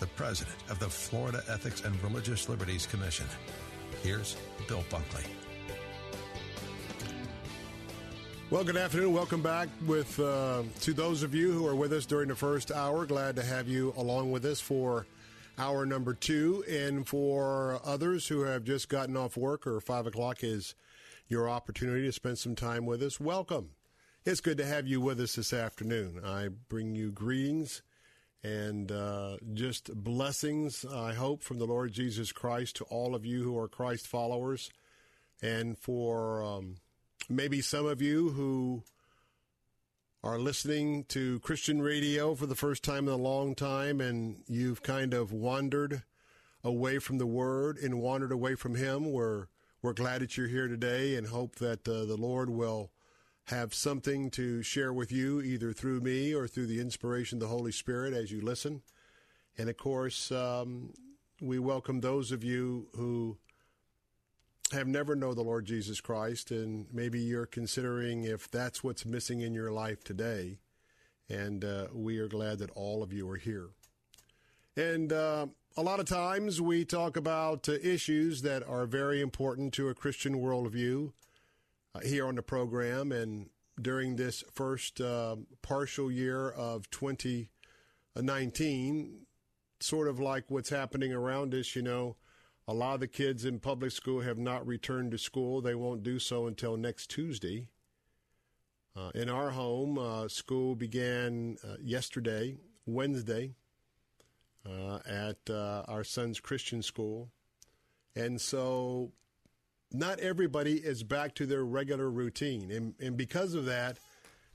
the president of the Florida Ethics and Religious Liberties Commission. Here's Bill Bunkley. Well, good afternoon. Welcome back with uh, to those of you who are with us during the first hour. Glad to have you along with us for hour number two, and for others who have just gotten off work or five o'clock is your opportunity to spend some time with us. Welcome. It's good to have you with us this afternoon. I bring you greetings and uh, just blessings, I hope, from the Lord Jesus Christ to all of you who are Christ followers, and for um, maybe some of you who are listening to Christian radio for the first time in a long time, and you've kind of wandered away from the Word and wandered away from Him. We're we're glad that you're here today, and hope that uh, the Lord will have something to share with you, either through me or through the inspiration of the Holy Spirit as you listen. And of course, um, we welcome those of you who have never known the Lord Jesus Christ, and maybe you're considering if that's what's missing in your life today. And uh, we are glad that all of you are here. And uh, a lot of times we talk about uh, issues that are very important to a Christian worldview here on the program. And during this first uh, partial year of 2019, sort of like what's happening around us, you know, a lot of the kids in public school have not returned to school. They won't do so until next Tuesday. Uh, in our home, uh, school began uh, yesterday, Wednesday, uh, at uh, our son's Christian school. And so not everybody is back to their regular routine. And, and because of that,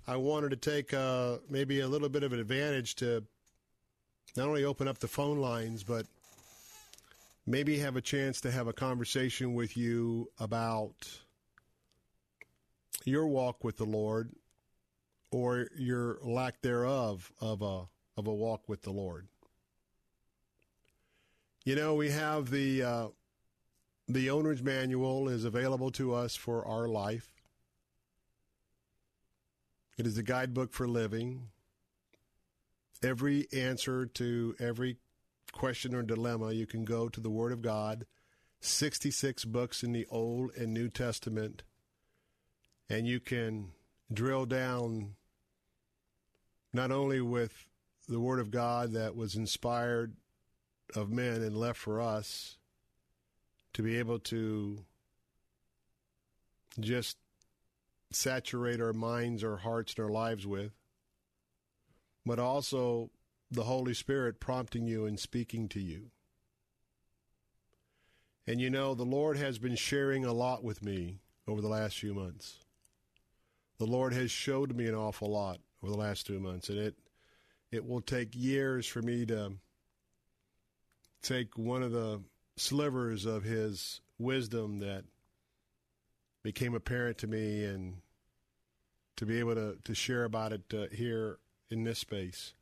I wanted to take uh, maybe a little bit of an advantage to not only open up the phone lines, but maybe have a chance to have a conversation with you about your walk with the Lord or your lack thereof of a of a walk with the Lord. You know, we have the uh, the owner's manual is available to us for our life. It is a guidebook for living. Every answer to every question or dilemma, you can go to the Word of God, 66 books in the Old and New Testament, and you can drill down not only with the Word of God that was inspired of men and left for us to be able to just saturate our minds, our hearts, and our lives with, but also the Holy Spirit prompting you and speaking to you. And you know, the Lord has been sharing a lot with me over the last few months. The Lord has showed me an awful lot over the last two months, and it it will take years for me to take one of the slivers of His wisdom that became apparent to me and to be able to, to share about it uh, here in this space.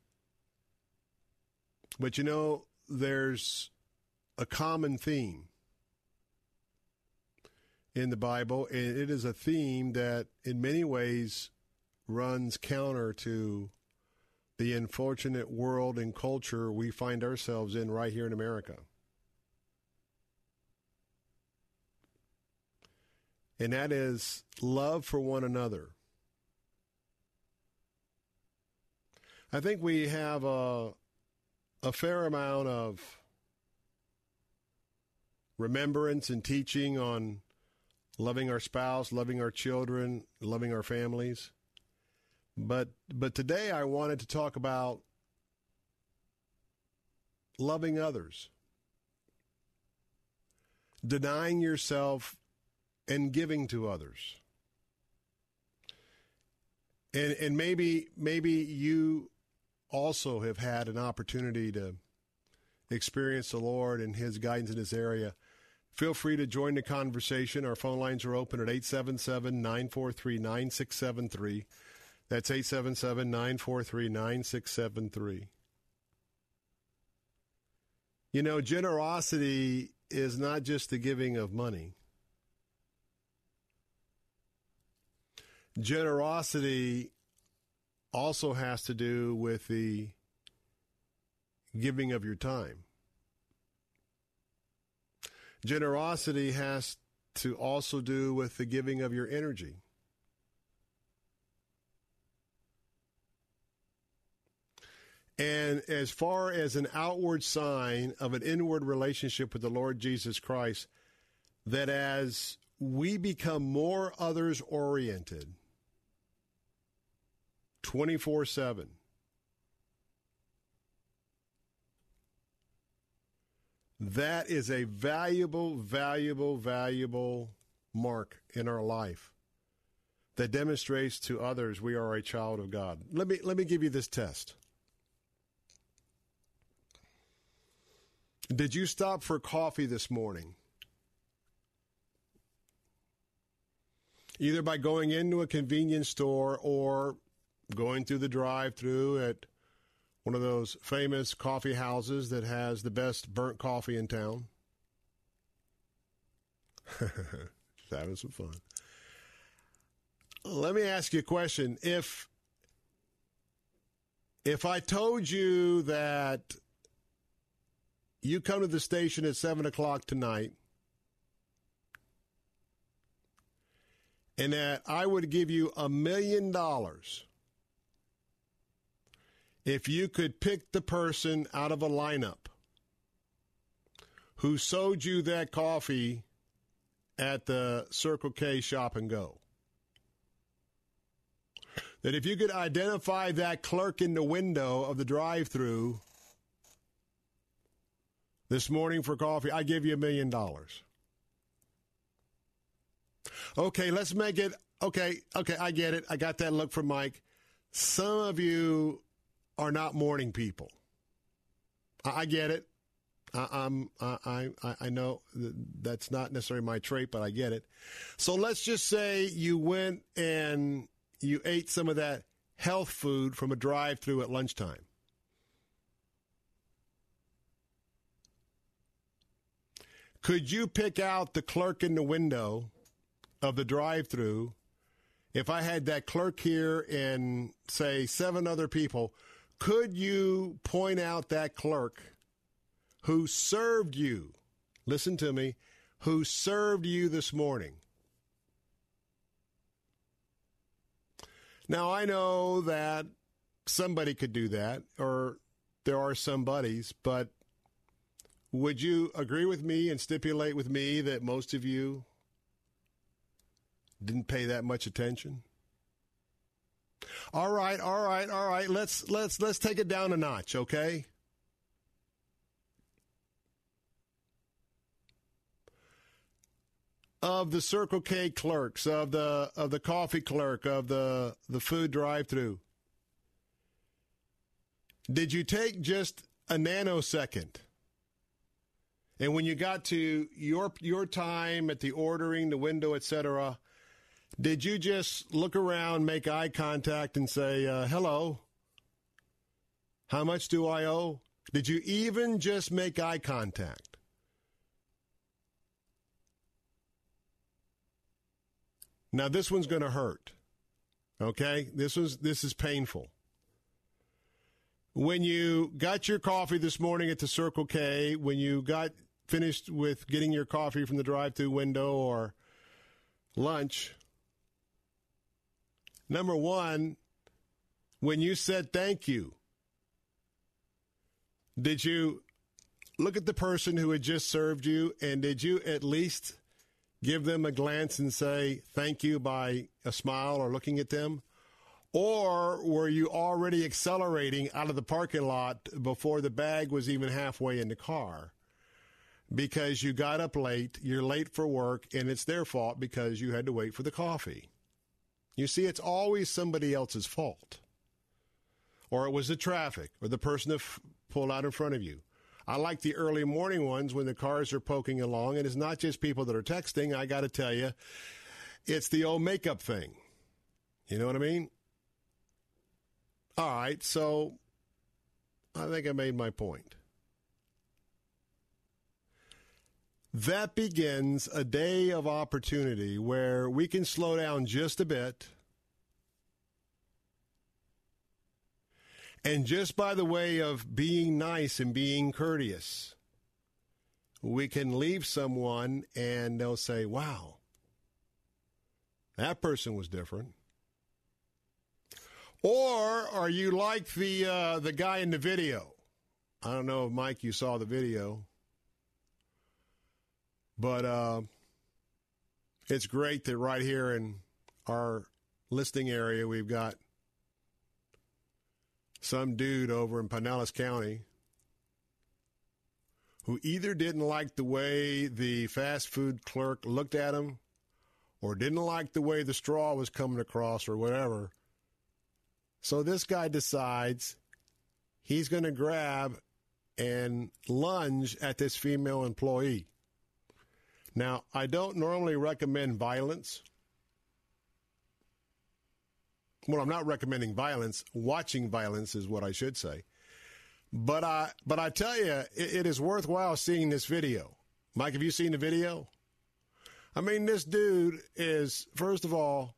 But you know, there's a common theme in the Bible, and it is a theme that in many ways runs counter to the unfortunate world and culture we find ourselves in right here in America. And that is love for one another. I think we have a, a fair amount of remembrance and teaching on loving our spouse, loving our children, loving our families. But but today I wanted to talk about loving others. Denying yourself and giving to others. And and maybe maybe you also have had an opportunity to experience the Lord and his guidance in this area. Feel free to join the conversation. Our phone lines are open at 877 943 9673. That's 877 943 9673. You know, generosity is not just the giving of money. Generosity also has to do with the giving of your time. Generosity has to also do with the giving of your energy. And as far as an outward sign of an inward relationship with the Lord Jesus Christ, that as we become more others oriented 24 7, that is a valuable, valuable, valuable mark in our life that demonstrates to others we are a child of God. Let me let me give you this test. Did you stop for coffee this morning? Either by going into a convenience store or going through the drive-through at one of those famous coffee houses that has the best burnt coffee in town. Just having some fun. Let me ask you a question. If if I told you that you come to the station at seven o'clock tonight and that I would give you a million dollars if you could pick the person out of a lineup who sold you that coffee at the Circle K shop and go. That if you could identify that clerk in the window of the drive through this morning for coffee, I give you a million dollars. Okay, let's make it. Okay, okay, I get it. I got that look from Mike. Some of you are not morning people. I, I get it. I, I'm I, I I know that's not necessarily my trait, but I get it. So let's just say you went and you ate some of that health food from a drive-through at lunchtime. Could you pick out the clerk in the window of the drive-through? If I had that clerk here and say seven other people, could you point out that clerk who served you? Listen to me, who served you this morning? Now, I know that somebody could do that, or there are somebodies, but would you agree with me and stipulate with me that most of you didn't pay that much attention? All right, all right, all right. Let's let's let's take it down a notch, okay? of the Circle K clerks, of the of the coffee clerk, of the the food drive-through? Did you take just a nanosecond? And when you got to your your time at the ordering, the window, etc., did you just look around, make eye contact, and say, uh, "Hello"? How much do I owe? Did you even just make eye contact? Now this one's going to hurt. Okay? This was this is painful. When you got your coffee this morning at the Circle K, when you got finished with getting your coffee from the drive-through window or lunch, number 1, when you said thank you, did you look at the person who had just served you and did you at least give them a glance and say thank you by a smile or looking at them? Or were you already accelerating out of the parking lot before the bag was even halfway in the car? Because you got up late, you're late for work, and it's their fault because you had to wait for the coffee. You see, it's always somebody else's fault. Or it was the traffic or the person that f- pulled out in front of you. I like the early morning ones when the cars are poking along, and it's not just people that are texting. I got to tell you, it's the old makeup thing. You know what I mean? All right, so I think I made my point. That begins a day of opportunity where we can slow down just a bit. And just by the way of being nice and being courteous, we can leave someone and they'll say, wow, that person was different. Or are you like the uh, the guy in the video? I don't know if Mike you saw the video, but uh, it's great that right here in our listing area we've got some dude over in Pinellas County who either didn't like the way the fast food clerk looked at him or didn't like the way the straw was coming across or whatever. So this guy decides he's going to grab and lunge at this female employee. Now, I don't normally recommend violence. Well, I'm not recommending violence. Watching violence is what I should say. But I, but I tell you, it, it is worthwhile seeing this video. Mike, have you seen the video? I mean, this dude is, first of all,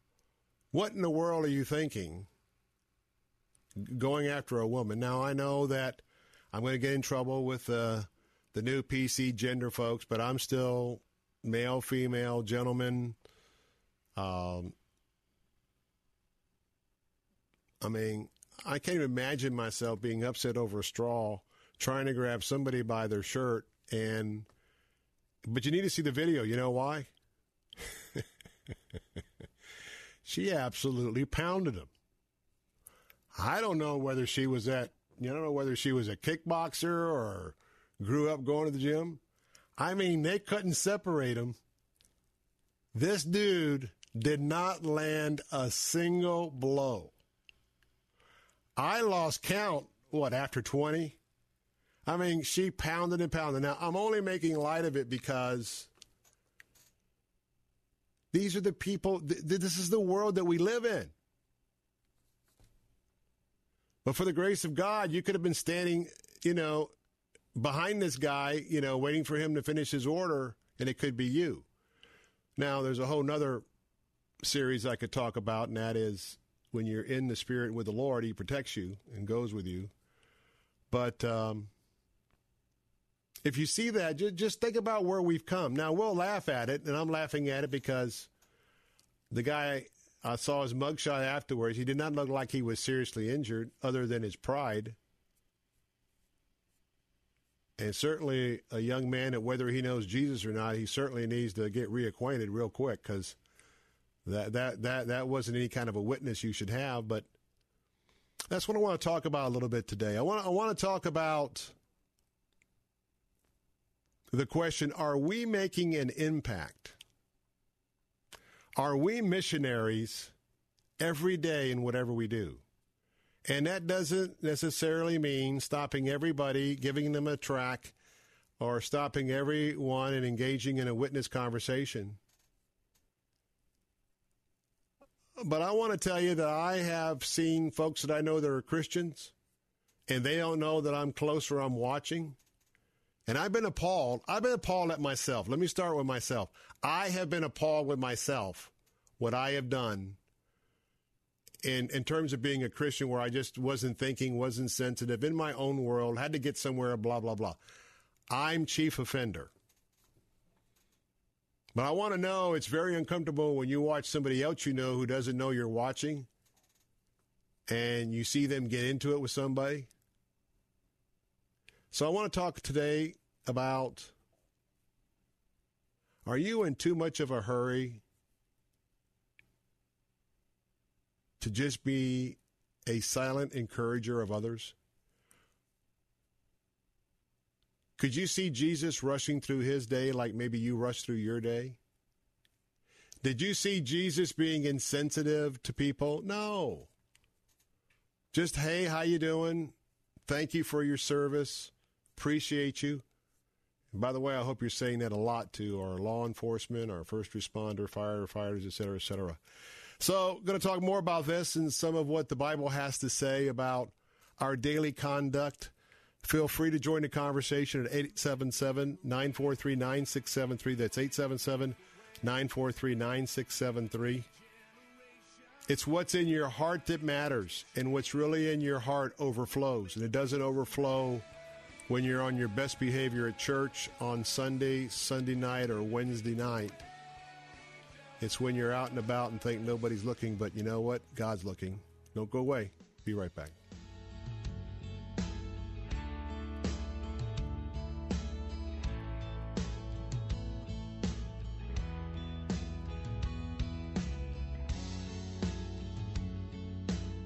what in the world are you thinking? going after a woman. Now I know that I'm going to get in trouble with uh, the new PC gender folks, but I'm still male, female, gentleman. Um, I mean, I can't imagine myself being upset over a straw, trying to grab somebody by their shirt, and but you need to see the video. You know why? she absolutely pounded him. I don't know whether she was at, you don't know whether she was a kickboxer or grew up going to the gym. I mean, they couldn't separate him. This dude did not land a single blow. I lost count, what, after 20? I mean, she pounded and pounded. Now, I'm only making light of it because these are the people, th- this is the world that we live in. But for the grace of God, you could have been standing, you know, behind this guy, you know, waiting for him to finish his order, and it could be you. Now, there's a whole nother series I could talk about, and that is when you're in the Spirit with the Lord, He protects you and goes with you. But um, if you see that, just think about where we've come. Now, we'll laugh at it, and I'm laughing at it because the guy I saw his mugshot afterwards. He did not look like he was seriously injured, other than his pride. And certainly, a young man that whether he knows Jesus or not, he certainly needs to get reacquainted real quick because that that that that wasn't any kind of a witness you should have. But that's what I want to talk about a little bit today. I want I want to talk about the question: Are we making an impact? Are we missionaries every day in whatever we do? And that doesn't necessarily mean stopping everybody, giving them a track, or stopping everyone and engaging in a witness conversation. But I want to tell you that I have seen folks that I know that are Christians, and they don't know that I'm close or I'm watching. And I've been appalled. I've been appalled at myself. Let me start with myself. I have been appalled with myself, what I have done in, in terms of being a Christian where I just wasn't thinking, wasn't sensitive, in my own world, had to get somewhere, blah, blah, blah. I'm chief offender. But I want to know it's very uncomfortable when you watch somebody else you know who doesn't know you're watching and you see them get into it with somebody. So I want to talk today about are you in too much of a hurry to just be a silent encourager of others? Could you see Jesus rushing through his day like maybe you rush through your day? Did you see Jesus being insensitive to people? No. Just hey, how you doing? Thank you for your service. Appreciate you. And by the way, I hope you're saying that a lot to our law enforcement, our first responder, firefighters, et cetera, et cetera. So, going to talk more about this and some of what the Bible has to say about our daily conduct. Feel free to join the conversation at 877 943 9673. That's 877 943 9673. It's what's in your heart that matters, and what's really in your heart overflows. And it doesn't overflow when you're on your best behavior at church on Sunday, Sunday night, or Wednesday night. It's when you're out and about and think nobody's looking, but you know what? God's looking. Don't go away. Be right back.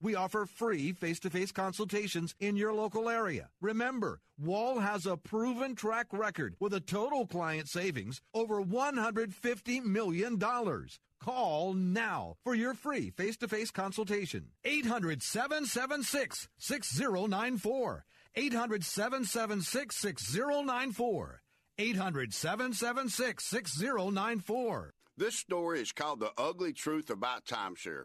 We offer free face to face consultations in your local area. Remember, Wall has a proven track record with a total client savings over $150 million. Call now for your free face to face consultation. 800 776 6094. 800 776 6094. 800 776 6094. This story is called The Ugly Truth About Timeshare.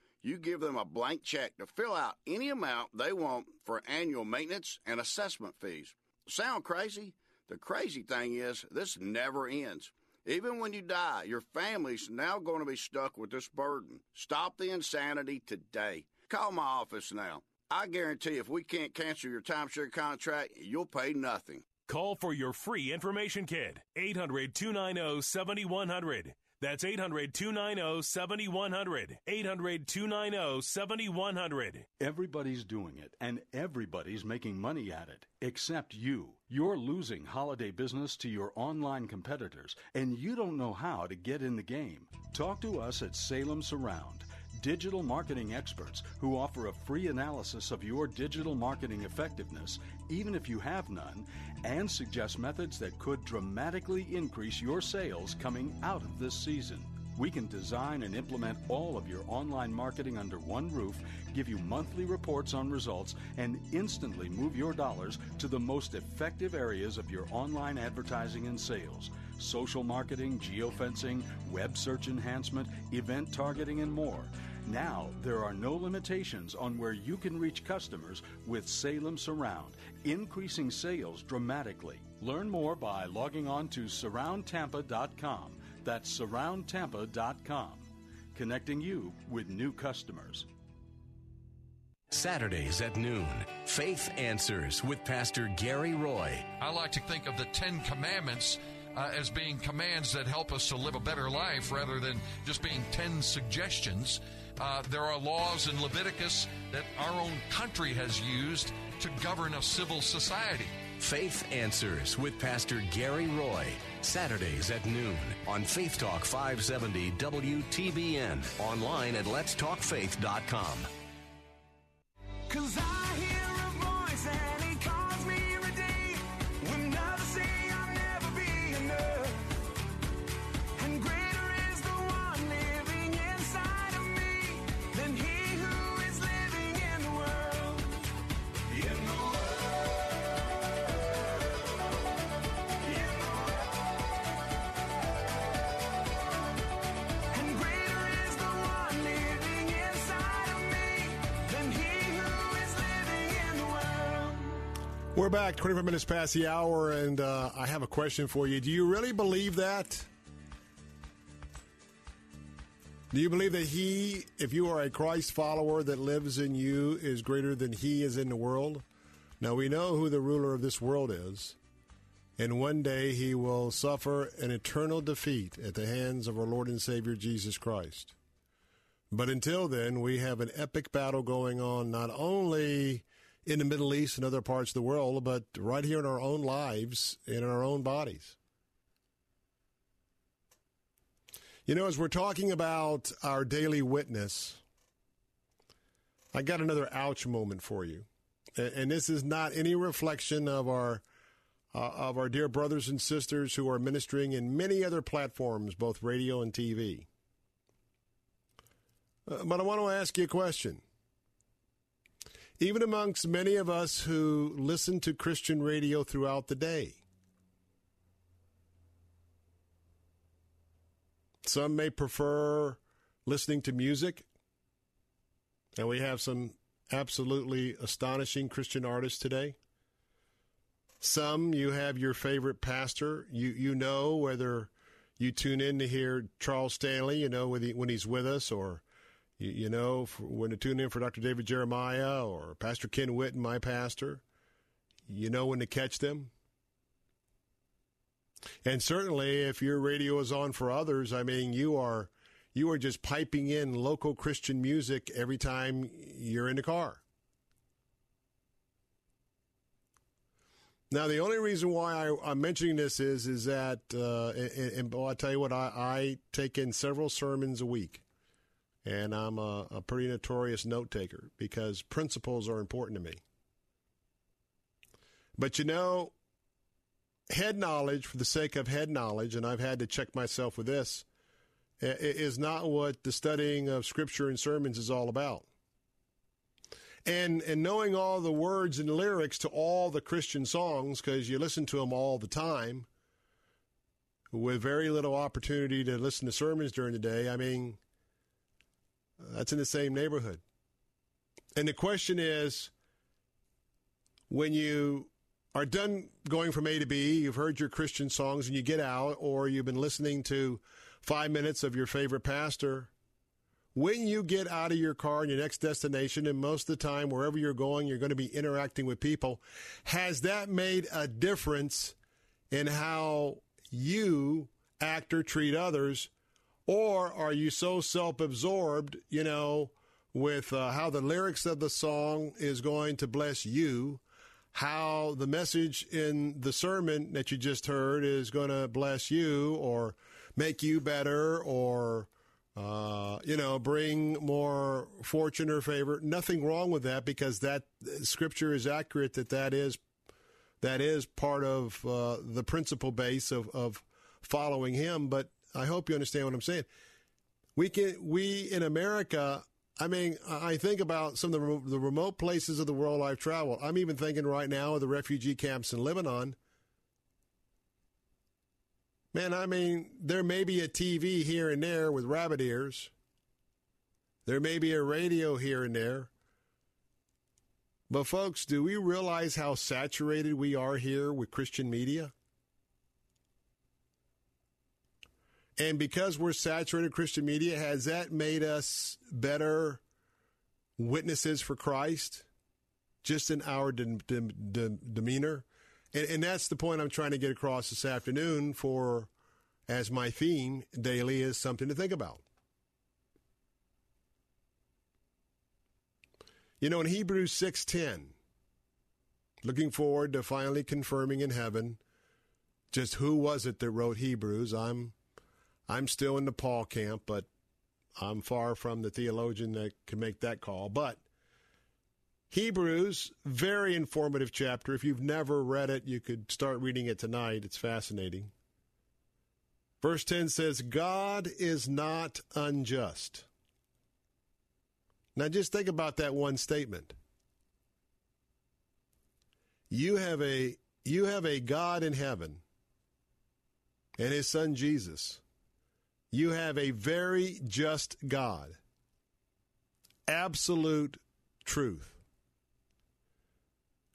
you give them a blank check to fill out any amount they want for annual maintenance and assessment fees. Sound crazy? The crazy thing is, this never ends. Even when you die, your family's now going to be stuck with this burden. Stop the insanity today. Call my office now. I guarantee if we can't cancel your timeshare contract, you'll pay nothing. Call for your free information kit. 800 290 7100. That's 800 290 7100. 800 290 7100. Everybody's doing it, and everybody's making money at it, except you. You're losing holiday business to your online competitors, and you don't know how to get in the game. Talk to us at Salem Surround digital marketing experts who offer a free analysis of your digital marketing effectiveness, even if you have none, and suggest methods that could dramatically increase your sales coming out of this season. We can design and implement all of your online marketing under one roof, give you monthly reports on results, and instantly move your dollars to the most effective areas of your online advertising and sales. social marketing, geofencing, web search enhancement, event targeting, and more. Now, there are no limitations on where you can reach customers with Salem Surround, increasing sales dramatically. Learn more by logging on to surroundtampa.com. That's surroundtampa.com, connecting you with new customers. Saturdays at noon, Faith Answers with Pastor Gary Roy. I like to think of the Ten Commandments uh, as being commands that help us to live a better life rather than just being 10 suggestions. Uh, there are laws in Leviticus that our own country has used to govern a civil society. Faith Answers with Pastor Gary Roy. Saturdays at noon on Faith Talk 570 WTBN. Online at letstalkfaith.com. Cause I hear a voice We're back 25 minutes past the hour, and uh, I have a question for you. Do you really believe that? Do you believe that He, if you are a Christ follower that lives in you, is greater than He is in the world? Now, we know who the ruler of this world is, and one day He will suffer an eternal defeat at the hands of our Lord and Savior Jesus Christ. But until then, we have an epic battle going on, not only in the Middle East and other parts of the world, but right here in our own lives in our own bodies. You know, as we're talking about our daily witness, I got another ouch moment for you. And, and this is not any reflection of our uh, of our dear brothers and sisters who are ministering in many other platforms, both radio and TV. Uh, but I want to ask you a question. Even amongst many of us who listen to Christian radio throughout the day, some may prefer listening to music, and we have some absolutely astonishing Christian artists today. Some you have your favorite pastor. You you know whether you tune in to hear Charles Stanley, you know when, he, when he's with us, or you, you know for, when to tune in for Dr. David Jeremiah or Pastor Ken Whitten, my pastor. You know when to catch them. And certainly, if your radio is on for others, I mean, you are you are just piping in local Christian music every time you're in the car. Now, the only reason why I, am mentioning this is is that, uh, and, and well, I tell you what, I, I, take in several sermons a week, and I'm a, a pretty notorious note taker because principles are important to me. But you know, head knowledge for the sake of head knowledge, and I've had to check myself with this, is not what the studying of Scripture and sermons is all about and and knowing all the words and lyrics to all the Christian songs because you listen to them all the time with very little opportunity to listen to sermons during the day. I mean, that's in the same neighborhood. And the question is when you are done going from A to B, you've heard your Christian songs and you get out, or you've been listening to five minutes of your favorite pastor when you get out of your car in your next destination, and most of the time, wherever you're going, you're going to be interacting with people, has that made a difference in how you act or treat others? Or are you so self absorbed, you know, with uh, how the lyrics of the song is going to bless you? How the message in the sermon that you just heard is going to bless you or make you better or uh, you know, bring more fortune or favor. Nothing wrong with that because that scripture is accurate that that is that is part of uh, the principle base of, of following him. But I hope you understand what I'm saying. We can we in America. I mean, I think about some of the, the remote places of the world I've traveled. I'm even thinking right now of the refugee camps in Lebanon. Man, I mean, there may be a TV here and there with rabbit ears. There may be a radio here and there. But, folks, do we realize how saturated we are here with Christian media? And because we're saturated Christian media, has that made us better witnesses for Christ just in our de- de- de- demeanor? And, and that's the point I'm trying to get across this afternoon for as my theme daily is something to think about. You know, in Hebrews 6:10, looking forward to finally confirming in heaven just who was it that wrote Hebrews. I'm I'm still in the Paul camp, but I'm far from the theologian that can make that call. But Hebrews, very informative chapter. If you've never read it, you could start reading it tonight. It's fascinating. Verse 10 says, God is not unjust. Now just think about that one statement. You have a you have a God in heaven and his son Jesus. You have a very just God. Absolute truth.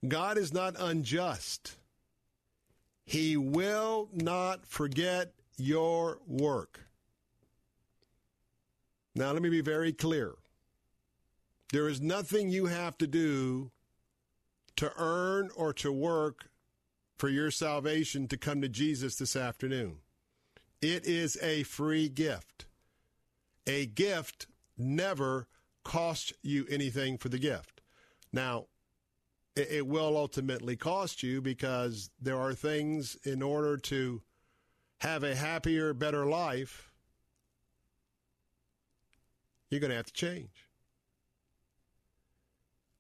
God is not unjust. He will not forget your work. Now, let me be very clear. There is nothing you have to do to earn or to work for your salvation to come to Jesus this afternoon. It is a free gift. A gift never costs you anything for the gift. Now, it, will ultimately cost you because there are things in order to have a happier, better life, you're going to have to change.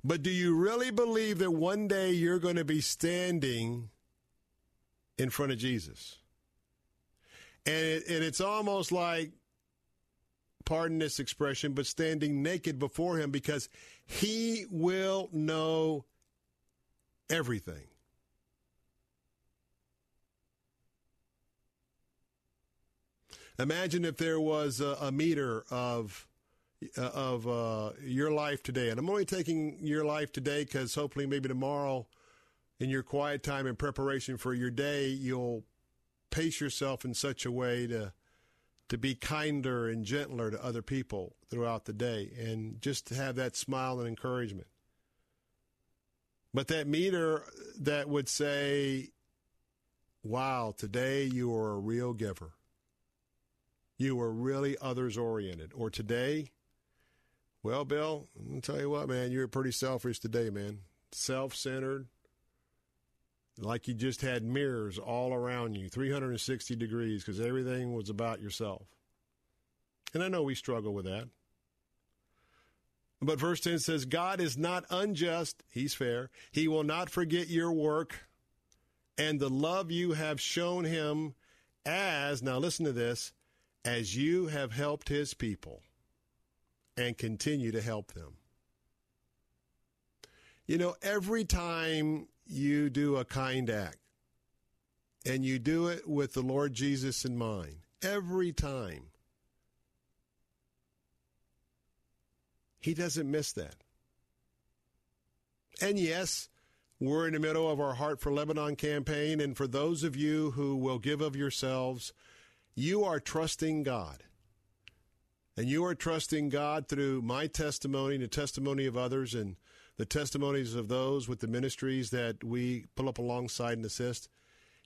But do you really believe that one day you're going to be standing in front of Jesus? And, it, and it's almost like, pardon this expression, but standing naked before him because he will know everything. Imagine if there was a, a meter of uh, of uh, your life today, and I'm only taking your life today because hopefully, maybe tomorrow, in your quiet time in preparation for your day, you'll pace yourself in such a way to to be kinder and gentler to other people throughout the day, and just to have that smile and encouragement. But that meter that would say, "Wow, today you are a real giver." you were really others oriented. Or today, well, Bill, I'll tell you what, man, you're pretty selfish today, man. Self centered, like you just had mirrors all around you, 360 degrees, because everything was about yourself. And I know we struggle with that. But verse 10 says, God is not unjust, He's fair. He will not forget your work and the love you have shown Him as, now listen to this, as you have helped his people and continue to help them. You know, every time you do a kind act and you do it with the Lord Jesus in mind, every time, he doesn't miss that. And yes, we're in the middle of our Heart for Lebanon campaign, and for those of you who will give of yourselves, you are trusting God. And you are trusting God through my testimony, and the testimony of others, and the testimonies of those with the ministries that we pull up alongside and assist.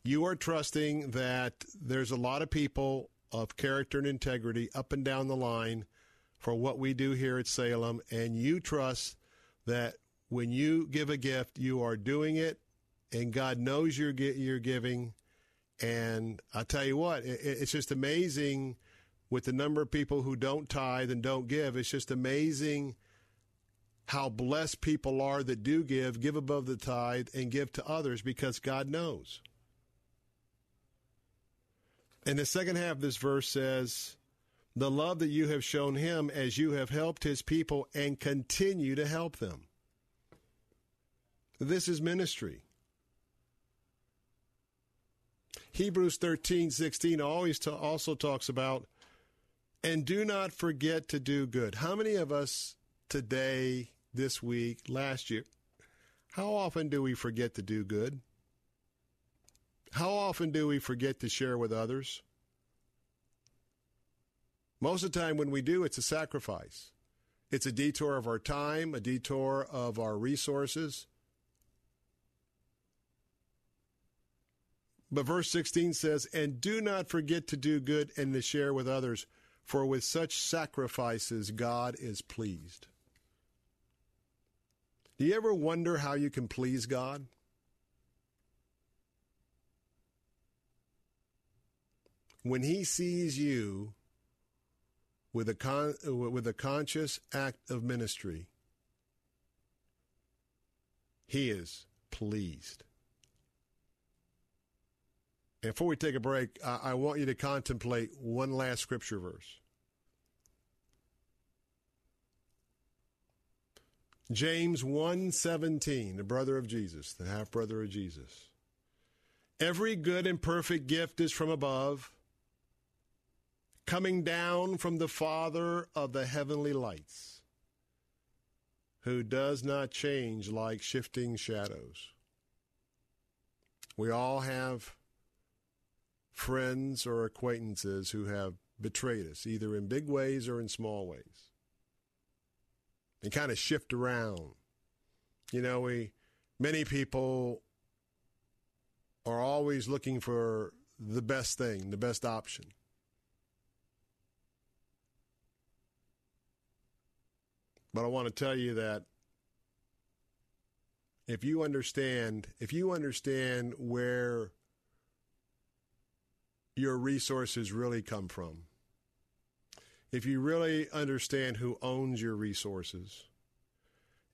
You are trusting that there's a lot of people of character and integrity up and down the line for what we do here at Salem, and you trust that when you give a gift, you are doing it, and God knows you're, you're giving, and I tell you what, it's just amazing with the number of people who don't tithe and don't give. It's just amazing how blessed people are that do give, give above the tithe, and give to others because God knows. And the second half of this verse says, The love that you have shown him as you have helped his people and continue to help them. This is ministry. Hebrews 13, 16 always ta- also talks about, and do not forget to do good. How many of us today, this week, last year, how often do we forget to do good? How often do we forget to share with others? Most of the time, when we do, it's a sacrifice. It's a detour of our time, a detour of our resources. But verse 16 says, And do not forget to do good and to share with others, for with such sacrifices God is pleased. Do you ever wonder how you can please God? When He sees you with a, con- with a conscious act of ministry, He is pleased. Before we take a break, I, I want you to contemplate one last scripture verse. James 1:17, the brother of Jesus, the half brother of Jesus. Every good and perfect gift is from above, coming down from the Father of the heavenly lights, who does not change like shifting shadows. We all have friends or acquaintances who have betrayed us, either in big ways or in small ways. And kind of shift around. You know, we many people are always looking for the best thing, the best option. But I want to tell you that if you understand, if you understand where your resources really come from, if you really understand who owns your resources,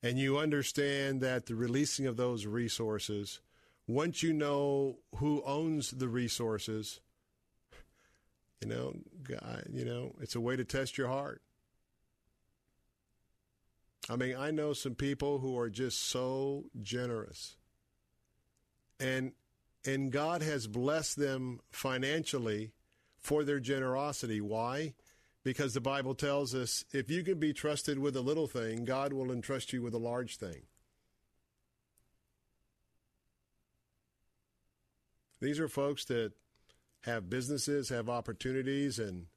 and you understand that the releasing of those resources, once you know who owns the resources, you know, God, you know, it's a way to test your heart. I mean, I know some people who are just so generous. And and God has blessed them financially for their generosity. Why? Because the Bible tells us if you can be trusted with a little thing, God will entrust you with a large thing. These are folks that have businesses, have opportunities, and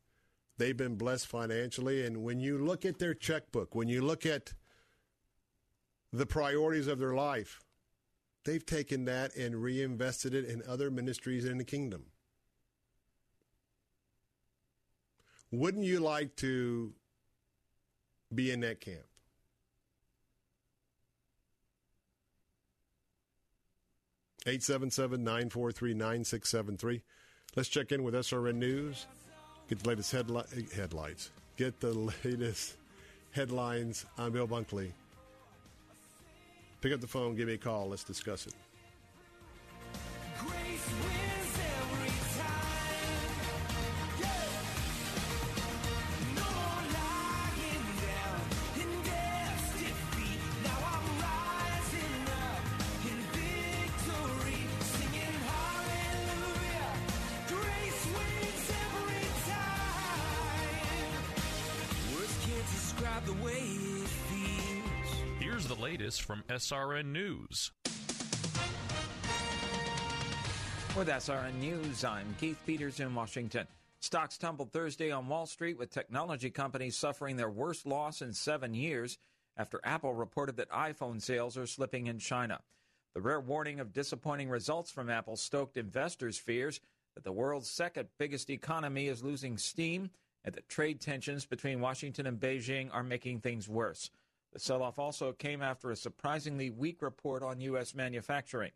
they've been blessed financially. And when you look at their checkbook, when you look at the priorities of their life, they've taken that and reinvested it in other ministries in the kingdom. Wouldn't you like to be in that camp? Eight seven seven nine four three nine six seven three. Let's check in with SRN News. Get the latest headli- headlights. Get the latest headlines. I'm Bill Bunkley. Pick up the phone, give me a call. Let's discuss it. Latest from SRN News. With SRN News, I'm Keith Peters in Washington. Stocks tumbled Thursday on Wall Street with technology companies suffering their worst loss in seven years after Apple reported that iPhone sales are slipping in China. The rare warning of disappointing results from Apple stoked investors' fears that the world's second biggest economy is losing steam and that trade tensions between Washington and Beijing are making things worse. The sell off also came after a surprisingly weak report on U.S. manufacturing.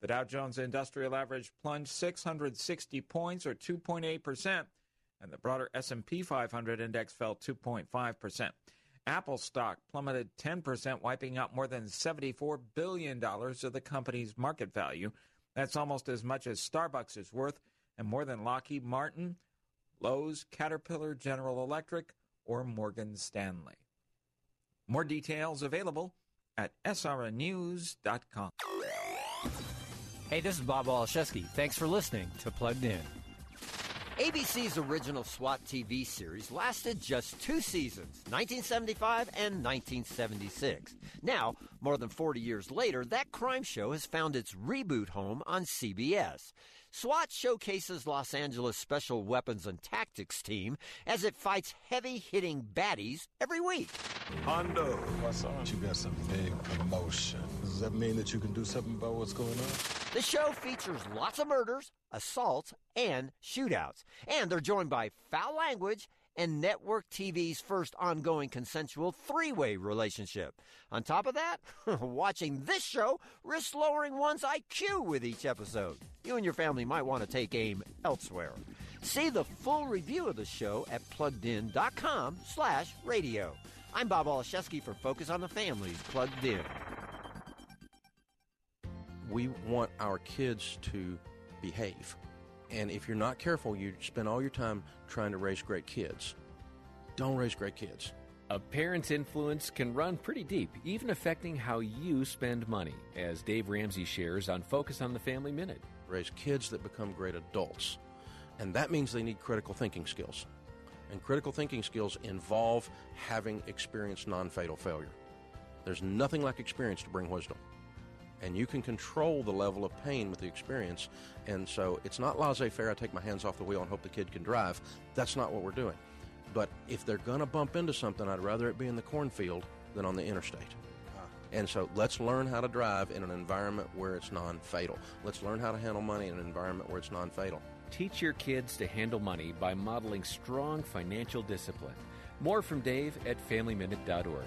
The Dow Jones Industrial Average plunged 660 points or 2.8%, and the broader S&P 500 index fell 2.5%. Apple stock plummeted 10%, wiping out more than $74 billion of the company's market value. That's almost as much as Starbucks is worth and more than Lockheed Martin, Lowe's, Caterpillar, General Electric, or Morgan Stanley. More details available at srnnews.com. Hey, this is Bob Waliszewski. Thanks for listening to Plugged In. ABC's original SWAT TV series lasted just two seasons, 1975 and 1976. Now, more than 40 years later, that crime show has found its reboot home on CBS. SWAT showcases Los Angeles Special Weapons and Tactics Team as it fights heavy hitting baddies every week. Hondo, what's on? You got some big promotion. Does that mean that you can do something about what's going on? The show features lots of murders, assaults, and shootouts. And they're joined by foul language and network TV's first ongoing consensual three way relationship. On top of that, watching this show risks lowering one's IQ with each episode. You and your family might want to take aim elsewhere. See the full review of the show at pluggedin.com slash radio. I'm Bob Waliszewski for Focus on the Family's Plugged In. we want our kids to behave. And if you're not careful, you spend all your time trying to raise great kids. Don't raise great kids. A parent's influence can run pretty deep, even affecting how you spend money, as Dave Ramsey shares on Focus on the Family Minute. Raise kids that become great adults. And that means they need critical thinking skills. And critical thinking skills involve having experienced non fatal failure. There's nothing like experience to bring wisdom. And you can control the level of pain with the experience. And so it's not laissez faire, I take my hands off the wheel and hope the kid can drive. That's not what we're doing. But if they're going to bump into something, I'd rather it be in the cornfield than on the interstate. Ah. And so let's learn how to drive in an environment where it's non fatal. Let's learn how to handle money in an environment where it's non fatal. Teach your kids to handle money by modeling strong financial discipline. More from Dave at FamilyMinute.org.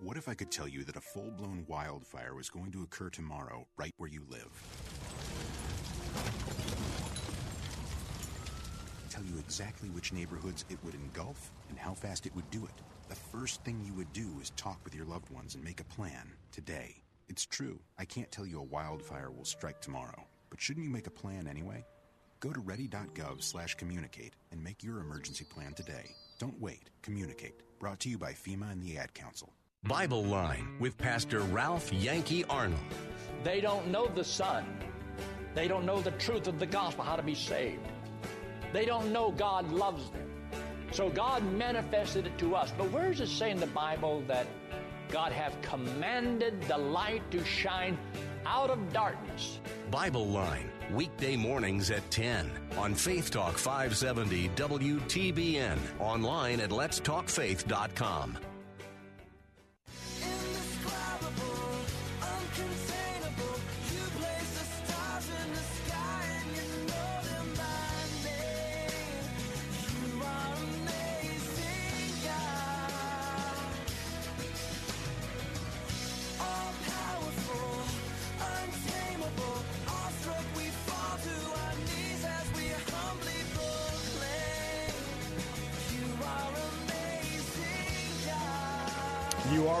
What if I could tell you that a full blown wildfire was going to occur tomorrow right where you live? Tell you exactly which neighborhoods it would engulf and how fast it would do it. The first thing you would do is talk with your loved ones and make a plan today. It's true, I can't tell you a wildfire will strike tomorrow, but shouldn't you make a plan anyway? Go to ready.gov slash communicate and make your emergency plan today. Don't wait. Communicate. Brought to you by FEMA and the Ad Council. Bible Line with Pastor Ralph Yankee Arnold. They don't know the Son. They don't know the truth of the gospel, how to be saved. They don't know God loves them. So God manifested it to us. But where does it say in the Bible that God have commanded the light to shine out of darkness? Bible Line, weekday mornings at 10 on Faith Talk 570 WTBN, online at letstalkfaith.com.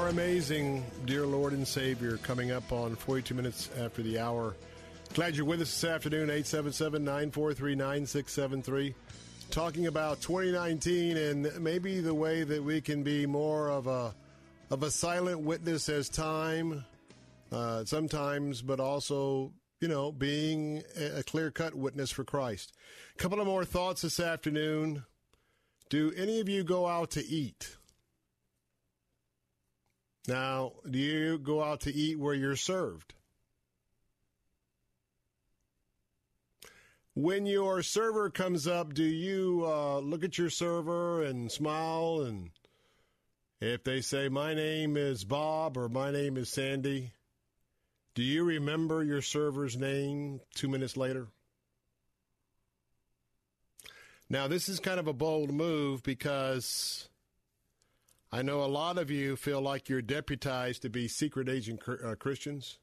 Amazing, dear Lord and Savior, coming up on 42 minutes after the hour. Glad you're with us this afternoon, 877 943 9673. Talking about 2019 and maybe the way that we can be more of a of a silent witness as time, uh, sometimes, but also, you know, being a clear cut witness for Christ. A couple of more thoughts this afternoon. Do any of you go out to eat? Now, do you go out to eat where you're served? When your server comes up, do you uh, look at your server and smile? And if they say, My name is Bob or My name is Sandy, do you remember your server's name two minutes later? Now, this is kind of a bold move because I know a lot of you feel like you're deputized to be secret agent uh, Christians.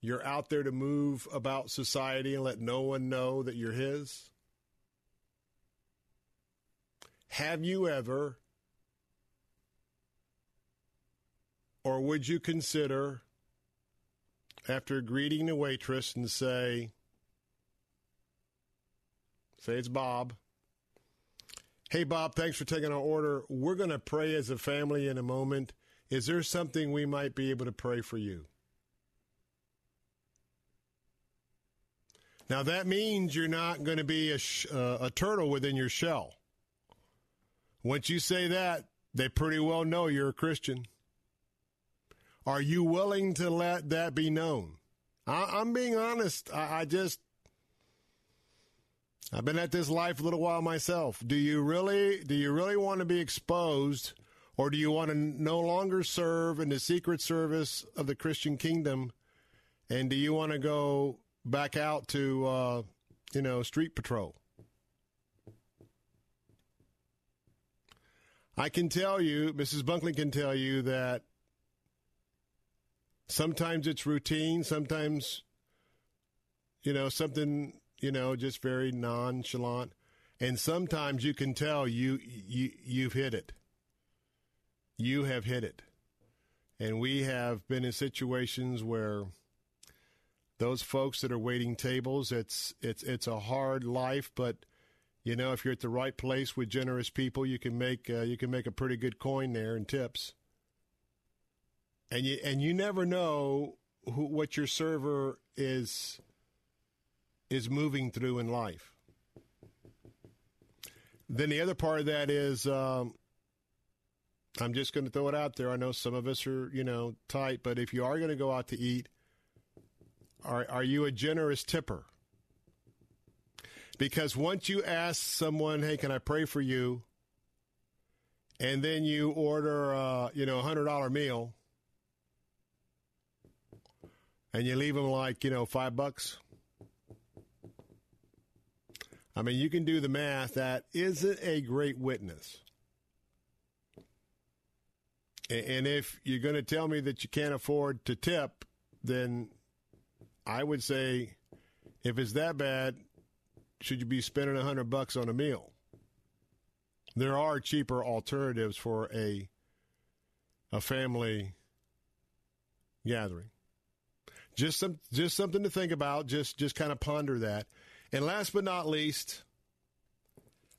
You're out there to move about society and let no one know that you're His. Have you ever, or would you consider, after greeting the waitress and say, say it's Bob, Hey, Bob, thanks for taking our order. We're going to pray as a family in a moment. Is there something we might be able to pray for you? Now, that means you're not going to be a, sh- uh, a turtle within your shell. Once you say that, they pretty well know you're a Christian. Are you willing to let that be known? I- am being honest. I-, I just, I've been at this life a little while myself. Do you really do you really want to be exposed or do you want to no longer serve in the secret service of the Christian kingdom and do you want to go back out to uh, you know, street patrol? I can tell you, Mrs. Bunkley can tell you that sometimes it's routine, sometimes you know, something you know, just very nonchalant. And sometimes you can tell you, you you've hit it. You have hit it. And we have been in situations where those folks that are waiting tables, it's it's it's a hard life, but you know, if you're at the right place with generous people, you can make uh, you can make a pretty good coin there in tips. And you and you never know who, what your server is is moving through in life. Then the other part of that is um, I'm just going to throw it out there. I know some of us are, you know, tight, but if you are going to go out to eat, are, are you a generous tipper? Because once you ask someone, hey, can I pray for you? And then you order, uh, you know, a $100 meal and you leave them like, you know, five bucks. I mean, you can do the math. That isn't a great witness. And if you're going to tell me that you can't afford to tip, then I would say, if it's that bad, should you be spending a hundred bucks on a meal? There are cheaper alternatives for a a family gathering. Just some, just something to think about. Just, just kind of ponder that. And last but not least,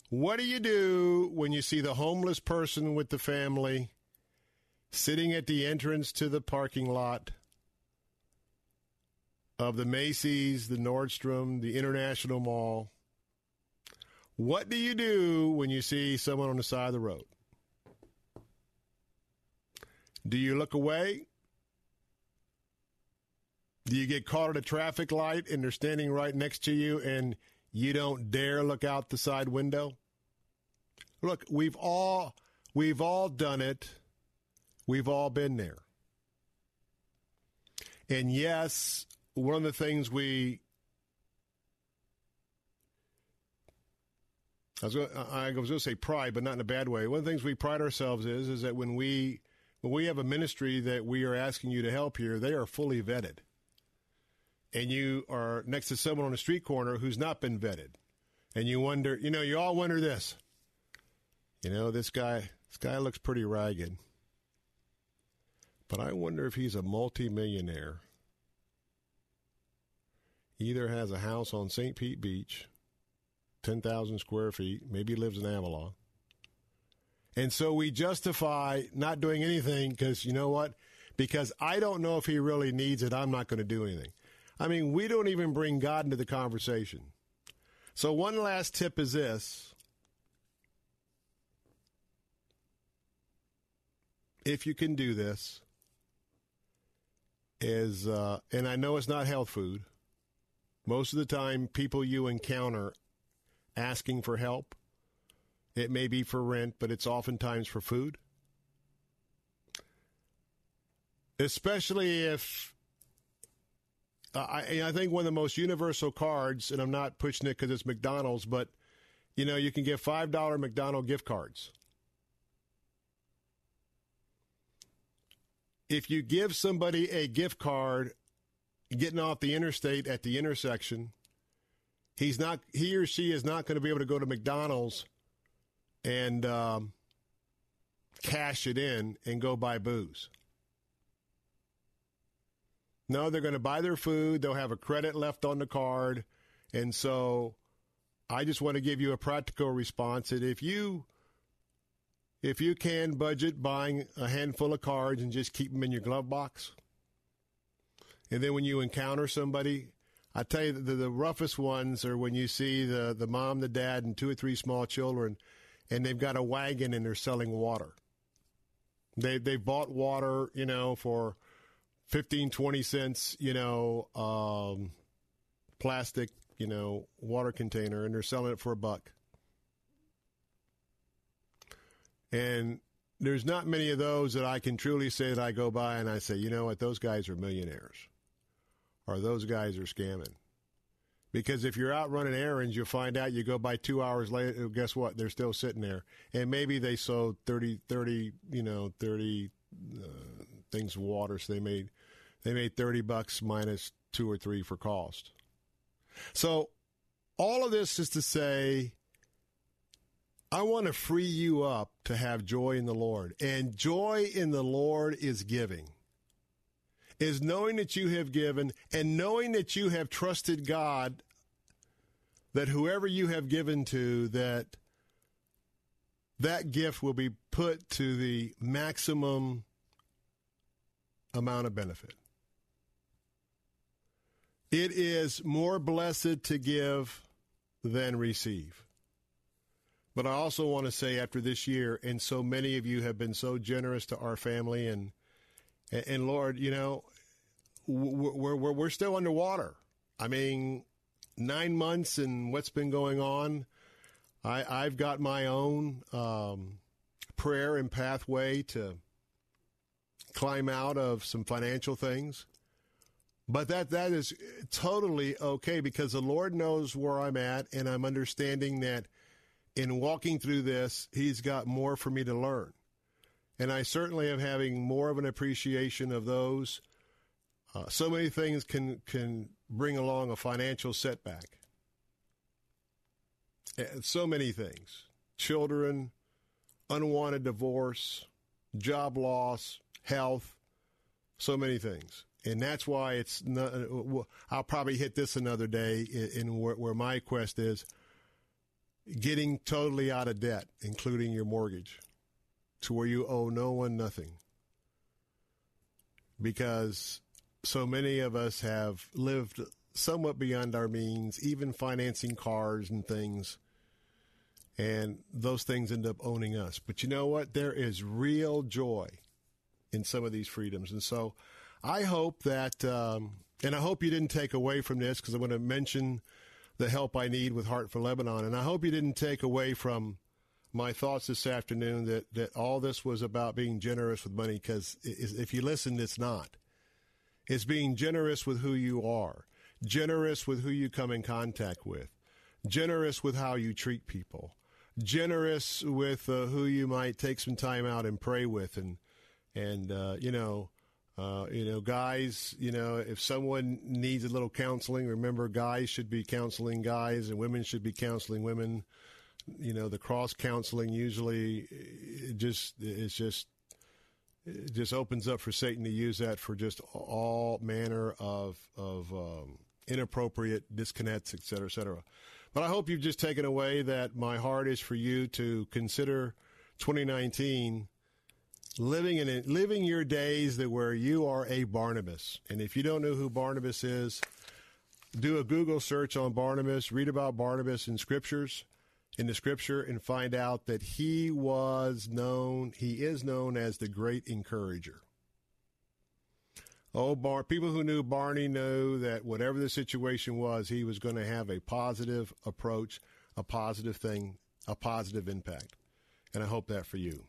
what do you do when you see the homeless person with the family sitting at the entrance to the parking lot of the Macy's, the Nordstrom, the International Mall? What do you do when you see someone on the side of the road? Do you look away? Do you get caught at a traffic light and they're standing right next to you and you don't dare look out the side window? Look, we've all we've all done it. We've all been there. And yes, one of the things we I was, going, to say pride, but not in a bad way. One of the things we pride ourselves is is that when we when we have a ministry that we are asking you to help here, they are fully vetted and you are next to someone on a street corner who's not been vetted, and you wonder, you know, you all wonder this. You know, this guy, this guy looks pretty ragged, but I wonder if he's a multimillionaire. Either has a house on St. Pete Beach, ten thousand square feet, maybe lives in Avalon. And so we justify not doing anything because you know what? Because I don't know if he really needs it, I'm not going to do anything. I mean, we don't even bring God into the conversation. So, one last tip is this. If you can do this, is, uh, and I know it's not health food. Most of the time, people you encounter asking for help, it may be for rent, but it's oftentimes for food. Especially if I, I think one of the most universal cards, and I'm not pushing it because it's McDonald's, but you know you can get five dollar McDonald gift cards. if you give somebody a gift card getting off the interstate at the intersection, he's not he or she is not going to be able to go to McDonald's and um, cash it in and go buy booze. No, they're going to buy their food. They'll have a credit left on the card. And so I just want to give you a practical response that if you if you can budget buying a handful of cards and just keep them in your glove box, and then when you encounter somebody, I tell you the, the roughest ones are when you see the the mom, the dad, and two or three small children, and they've got a wagon and they're selling water. They they bought water, you know, for 15, 20 cents, you know, um, plastic, you know, water container, and they're selling it for a buck. And there's not many of those that I can truly say that I go by and I say, you know what, those guys are millionaires, or those guys are scamming. Because if you're out running errands, you'll find out you go by two hours later, guess what? They're still sitting there. And maybe they sold 30, 30 you know, 30 uh, things of water, so they made, they made 30 bucks minus two or three for cost. So all of this is to say, I want to free you up to have joy in the Lord. And joy in the Lord is giving, is knowing that you have given and knowing that you have trusted God, that whoever you have given to, that that gift will be put to the maximum amount of benefit. It is more blessed to give than receive. But I also want to say after this year, and so many of you have been so generous to our family, and and Lord, you know, we're we're we're still underwater. I mean, nine months and what's been going on. I I've got my own um, prayer and pathway to climb out of some financial things. But that that is totally okay because the Lord knows where I'm at, and I'm understanding that in walking through this, He's got more for me to learn, and I certainly am having more of an appreciation of those. Uh, so many things can can bring along a financial setback. And so many things: children, unwanted divorce, job loss, health, so many things and that's why it's. Not, uh, I'll probably hit this another day in, in where, where, my quest is getting totally out of debt, including your mortgage, to where you owe no one nothing. Because so many of us have lived somewhat beyond our means, even financing cars and things. And those things end up owning us. But you know what? There is real joy in some of these freedoms. And so I hope that, um, and I hope you didn't take away from this because I'm going to mention the help I need with Heart for Lebanon. And I hope you didn't take away from my thoughts this afternoon that, that all this was about being generous with money because if you listened, it's not. It's being generous with who you are, generous with who you come in contact with, generous with how you treat people, generous with uh, who you might take some time out and pray with and, and, uh, you know, uh, you know, guys, you know, if someone needs a little counseling, remember guys should be counseling guys and women should be counseling women. You know, the cross counseling usually it just it's just it just opens up for Satan to use that for just all manner of of um, inappropriate disconnects, et cetera, et cetera. But I hope you've just taken away that my heart is for you to consider 2019 living in living your days that where you are a Barnabas. And if you don't know who Barnabas is, do a Google search on Barnabas, read about Barnabas in scriptures, in the scripture, and find out that he was known, he is known as the great encourager. Oh, Bar- people who knew Barney knew that whatever the situation was, he was going to have a positive approach, a positive thing, a positive impact. And I hope that for you.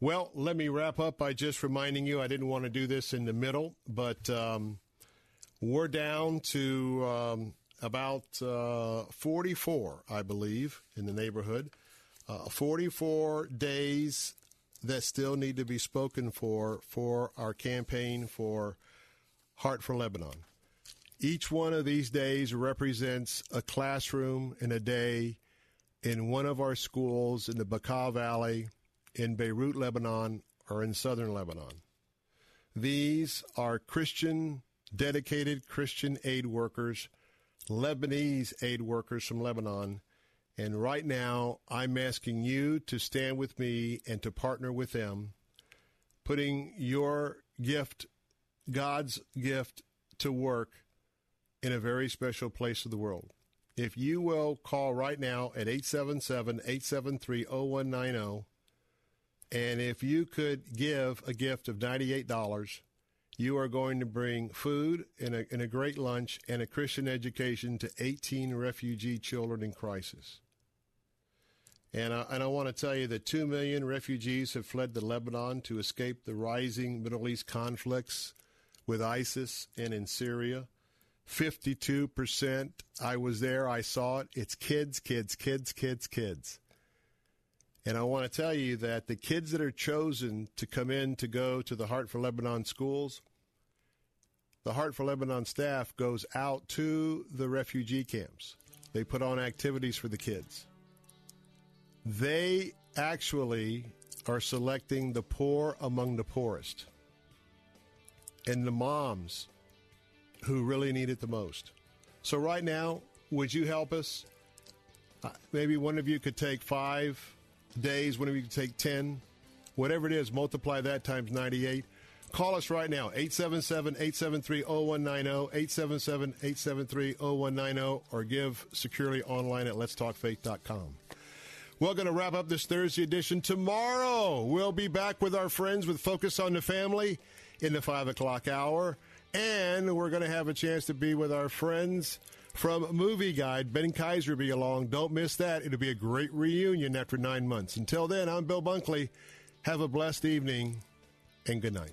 Well, let me wrap up by just reminding you I didn't want to do this in the middle, but um, we're down to um, about uh, 44, I believe, in the neighborhood. Uh, 44 days that still need to be spoken for for our campaign for Heart for Lebanon. Each one of these days represents a classroom and a day in one of our schools in the Bekaa Valley, in Beirut, Lebanon, or in southern Lebanon. These are Christian, dedicated Christian aid workers, Lebanese aid workers from Lebanon. And right now, I'm asking you to stand with me and to partner with them, putting your gift, God's gift, to work in a very special place of the world. If you will call right now at 877 873 0190, and if you could give a gift of $98, you are going to bring food and a, and a great lunch and a Christian education to 18 refugee children in crisis. And I, and I want to tell you that 2 million refugees have fled to Lebanon to escape the rising Middle East conflicts with ISIS and in Syria. 52%. I was there. I saw it. It's kids, kids, kids, kids, kids. And I want to tell you that the kids that are chosen to come in to go to the Heart for Lebanon schools, the Heart for Lebanon staff goes out to the refugee camps. They put on activities for the kids. They actually are selecting the poor among the poorest and the moms who really need it the most. So, right now, would you help us? Uh, maybe one of you could take five days, whenever you take 10, whatever it is, multiply that times 98. Call us right now, 877 873 0190, 877 873 0190, or give securely online at letstalkfaith.com. We're going to wrap up this Thursday edition. Tomorrow, we'll be back with our friends with Focus on the Family in the 5 o'clock hour. And we're going to have a chance to be with our friends from Movie Guide. Ben Kayser will be along. Don't miss that. It'll be a great reunion after nine months. Until then, I'm Bill Bunkley. Have a blessed evening and good night.